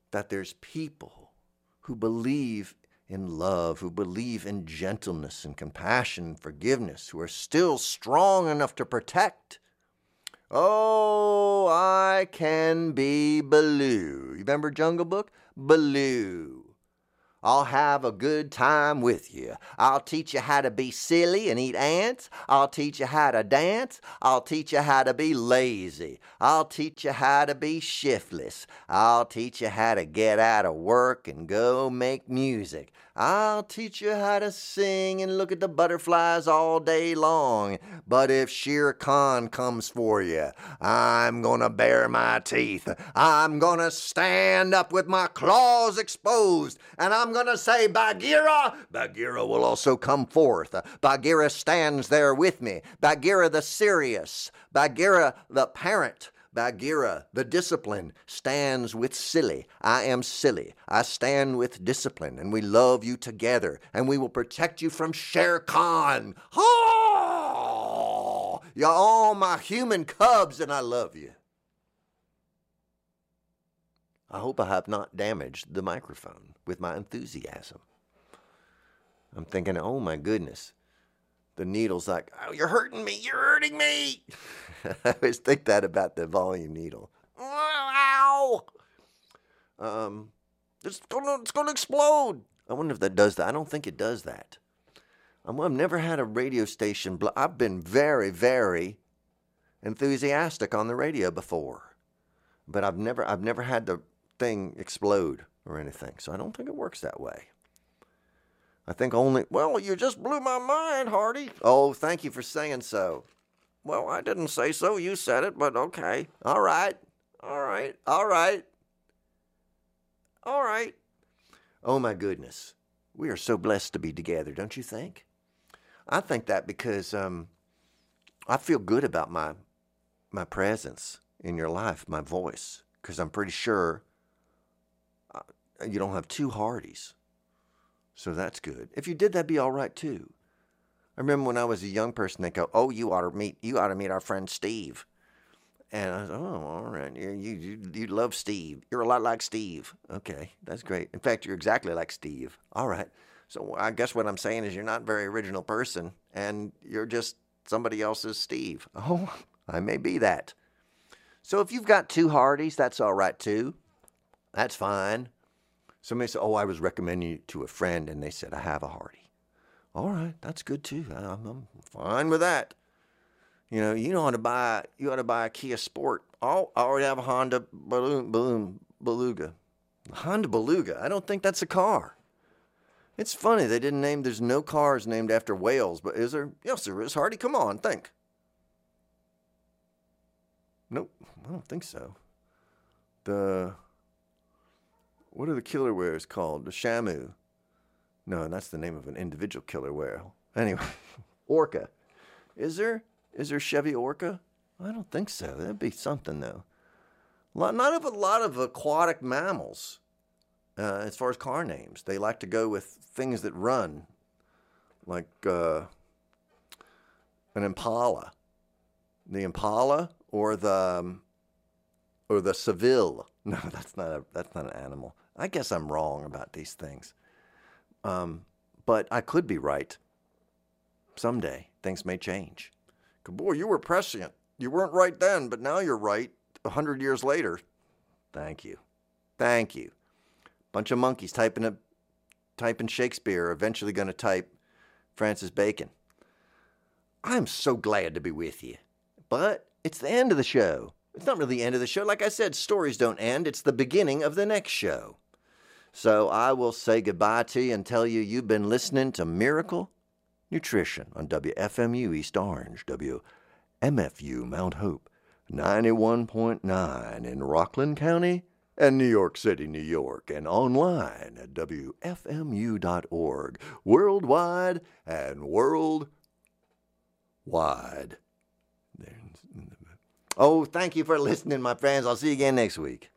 that there's people who believe in love, who believe in gentleness and compassion and forgiveness, who are still strong enough to protect. Oh, I can be Baloo. You remember Jungle Book? Baloo. I'll have a good time with you. I'll teach you how to be silly and eat ants. I'll teach you how to dance. I'll teach you how to be lazy. I'll teach you how to be shiftless. I'll teach you how to get out of work and go make music. I'll teach you how to sing and look at the butterflies all day long. But if Shere Khan comes for you, I'm gonna bare my teeth. I'm gonna stand up with my claws exposed, and I'm gonna say, Bagheera! Bagheera will also come forth. Bagheera stands there with me. Bagheera the serious. Bagheera the parent. Bagheera, the discipline, stands with silly. I am silly. I stand with discipline, and we love you together, and we will protect you from Shere Khan. Oh! You're all my human cubs, and I love you. I hope I have not damaged the microphone with my enthusiasm. I'm thinking, oh my goodness. The needle's like, oh, you're hurting me, you're hurting me. I always think that about the volume needle. Ow! Um, it's gonna, it's gonna explode. I wonder if that does that. I don't think it does that. i have never had a radio station. Bl- I've been very, very enthusiastic on the radio before, but I've never, I've never had the thing explode or anything. So I don't think it works that way. I think only, well, you just blew my mind, Hearty. Oh, thank you for saying so. Well, I didn't say so. You said it, but okay. All right. All right. All right. All right. Oh, my goodness. We are so blessed to be together, don't you think? I think that because um, I feel good about my my presence in your life, my voice, because I'm pretty sure uh, you don't have two Heartys. So that's good. If you did, that'd be all right too. I remember when I was a young person, they go, "Oh, you ought to meet you ought to meet our friend Steve." And I was, "Oh, all right. You you you love Steve. You're a lot like Steve. Okay, that's great. In fact, you're exactly like Steve. All right. So I guess what I'm saying is you're not a very original person, and you're just somebody else's Steve. Oh, I may be that. So if you've got two Heartys, that's all right too. That's fine. Somebody said, "Oh, I was recommending you to a friend," and they said, "I have a Hearty." All right, that's good too. I'm, I'm fine with that. You know, you how to buy. You ought to buy a Kia Sport. Oh, I already have a Honda Balloon, Balloon Beluga. Honda Beluga. I don't think that's a car. It's funny they didn't name. There's no cars named after whales, but is there? Yes, there is. Hearty, come on, think. Nope, I don't think so. The what are the killer whales called? The Shamu. No, that's the name of an individual killer whale. Anyway, orca. Is there is there Chevy Orca? I don't think so. That'd be something though. Not of a lot of aquatic mammals, uh, as far as car names. They like to go with things that run, like uh, an impala, the impala, or the um, or the Seville. No, that's not a that's not an animal. I guess I'm wrong about these things. Um, but I could be right. Someday things may change. Boy, you were prescient. You weren't right then, but now you're right a hundred years later. Thank you. Thank you. Bunch of monkeys typing a typing Shakespeare, eventually gonna type Francis Bacon. I'm so glad to be with you. But it's the end of the show. It's not really the end of the show. Like I said, stories don't end. It's the beginning of the next show. So I will say goodbye to you and tell you you've been listening to Miracle Nutrition on WFMU East Orange, WMFU Mount Hope, 91.9 in Rockland County and New York City, New York, and online at WFMU.org, worldwide and worldwide. Oh, thank you for listening, my friends. I'll see you again next week.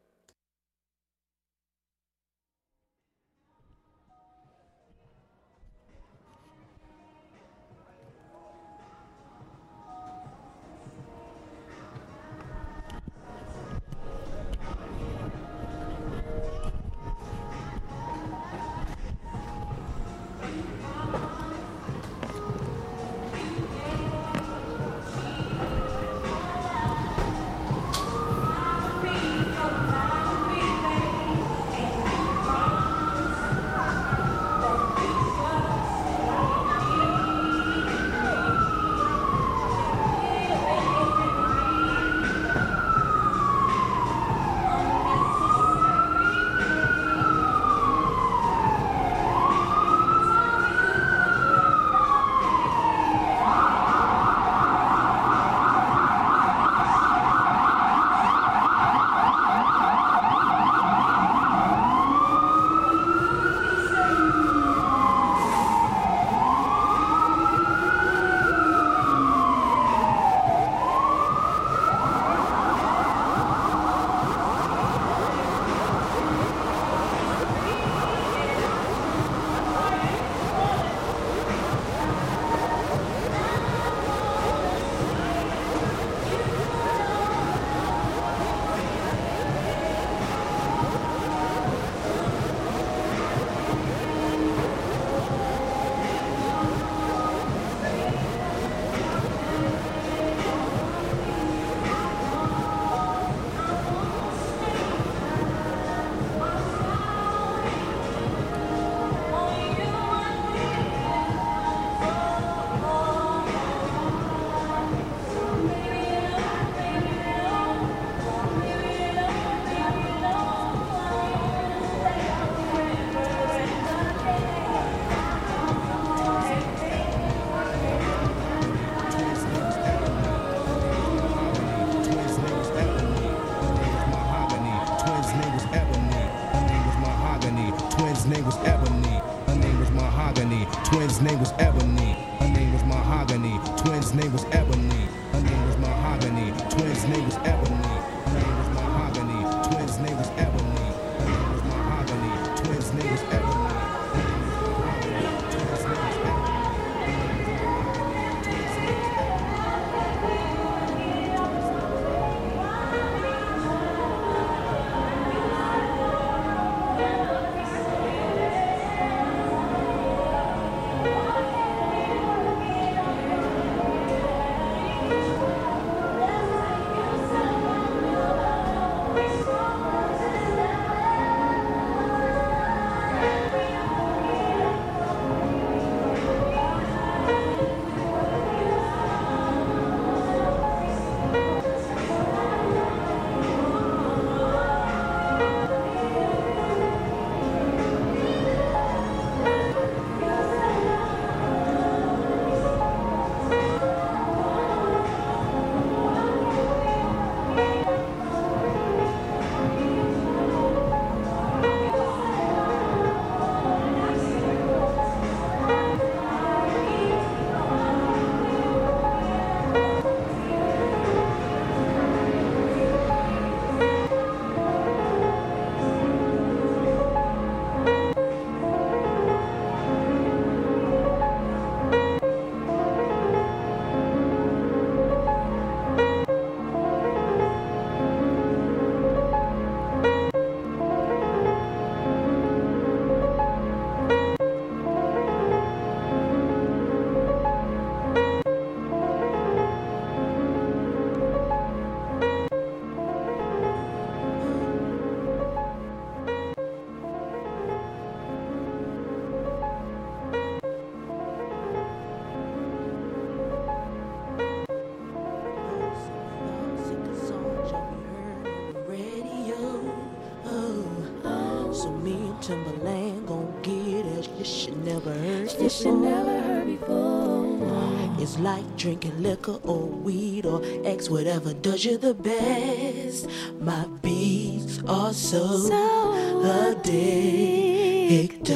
It's like drinking liquor or weed or X, whatever does you the best. My beats are so, So addicted.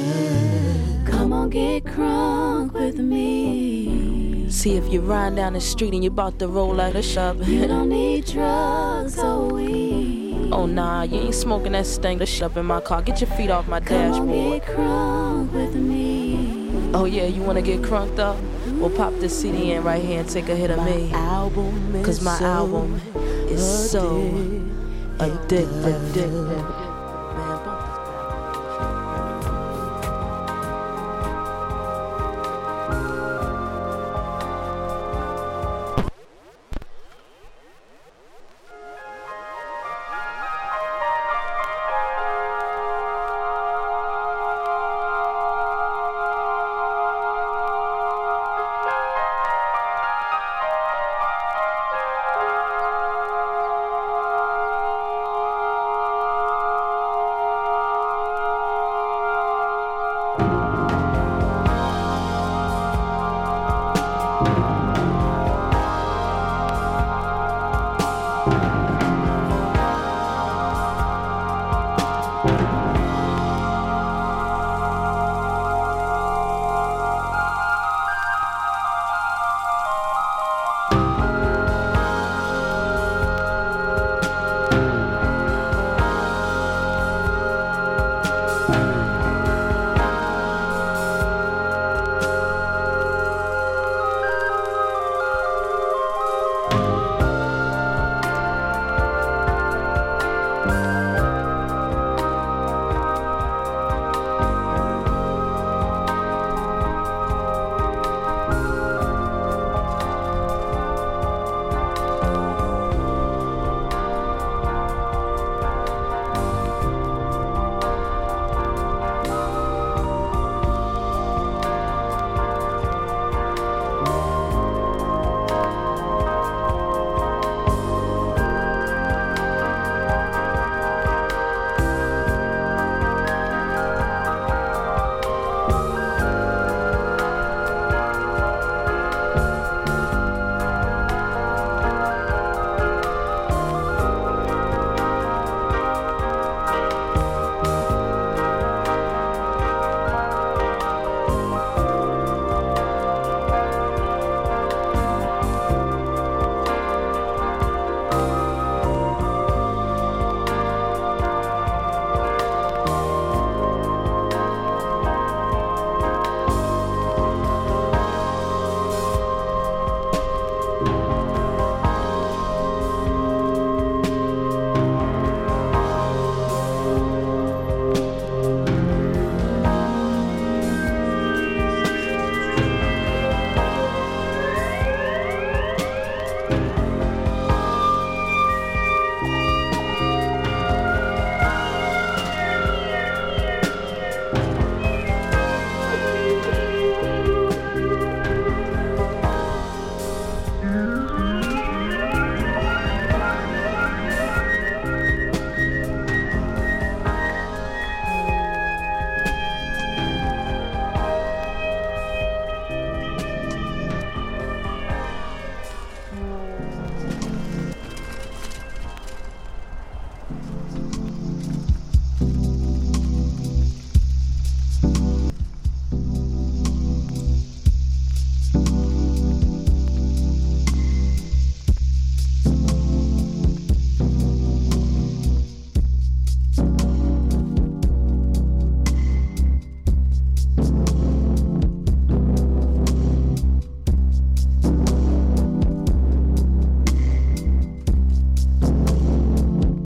Come on, get crunk with me. See if you're riding down the street and you about to roll out a shop. You don't need drugs or weed. Oh nah, you ain't smoking that stank the shit up in my car. Get your feet off my Come on, get crunk with me. Oh yeah, you wanna get crunked up? Well pop this CD in right here and take a hit of me. album Cause my album is so addictive.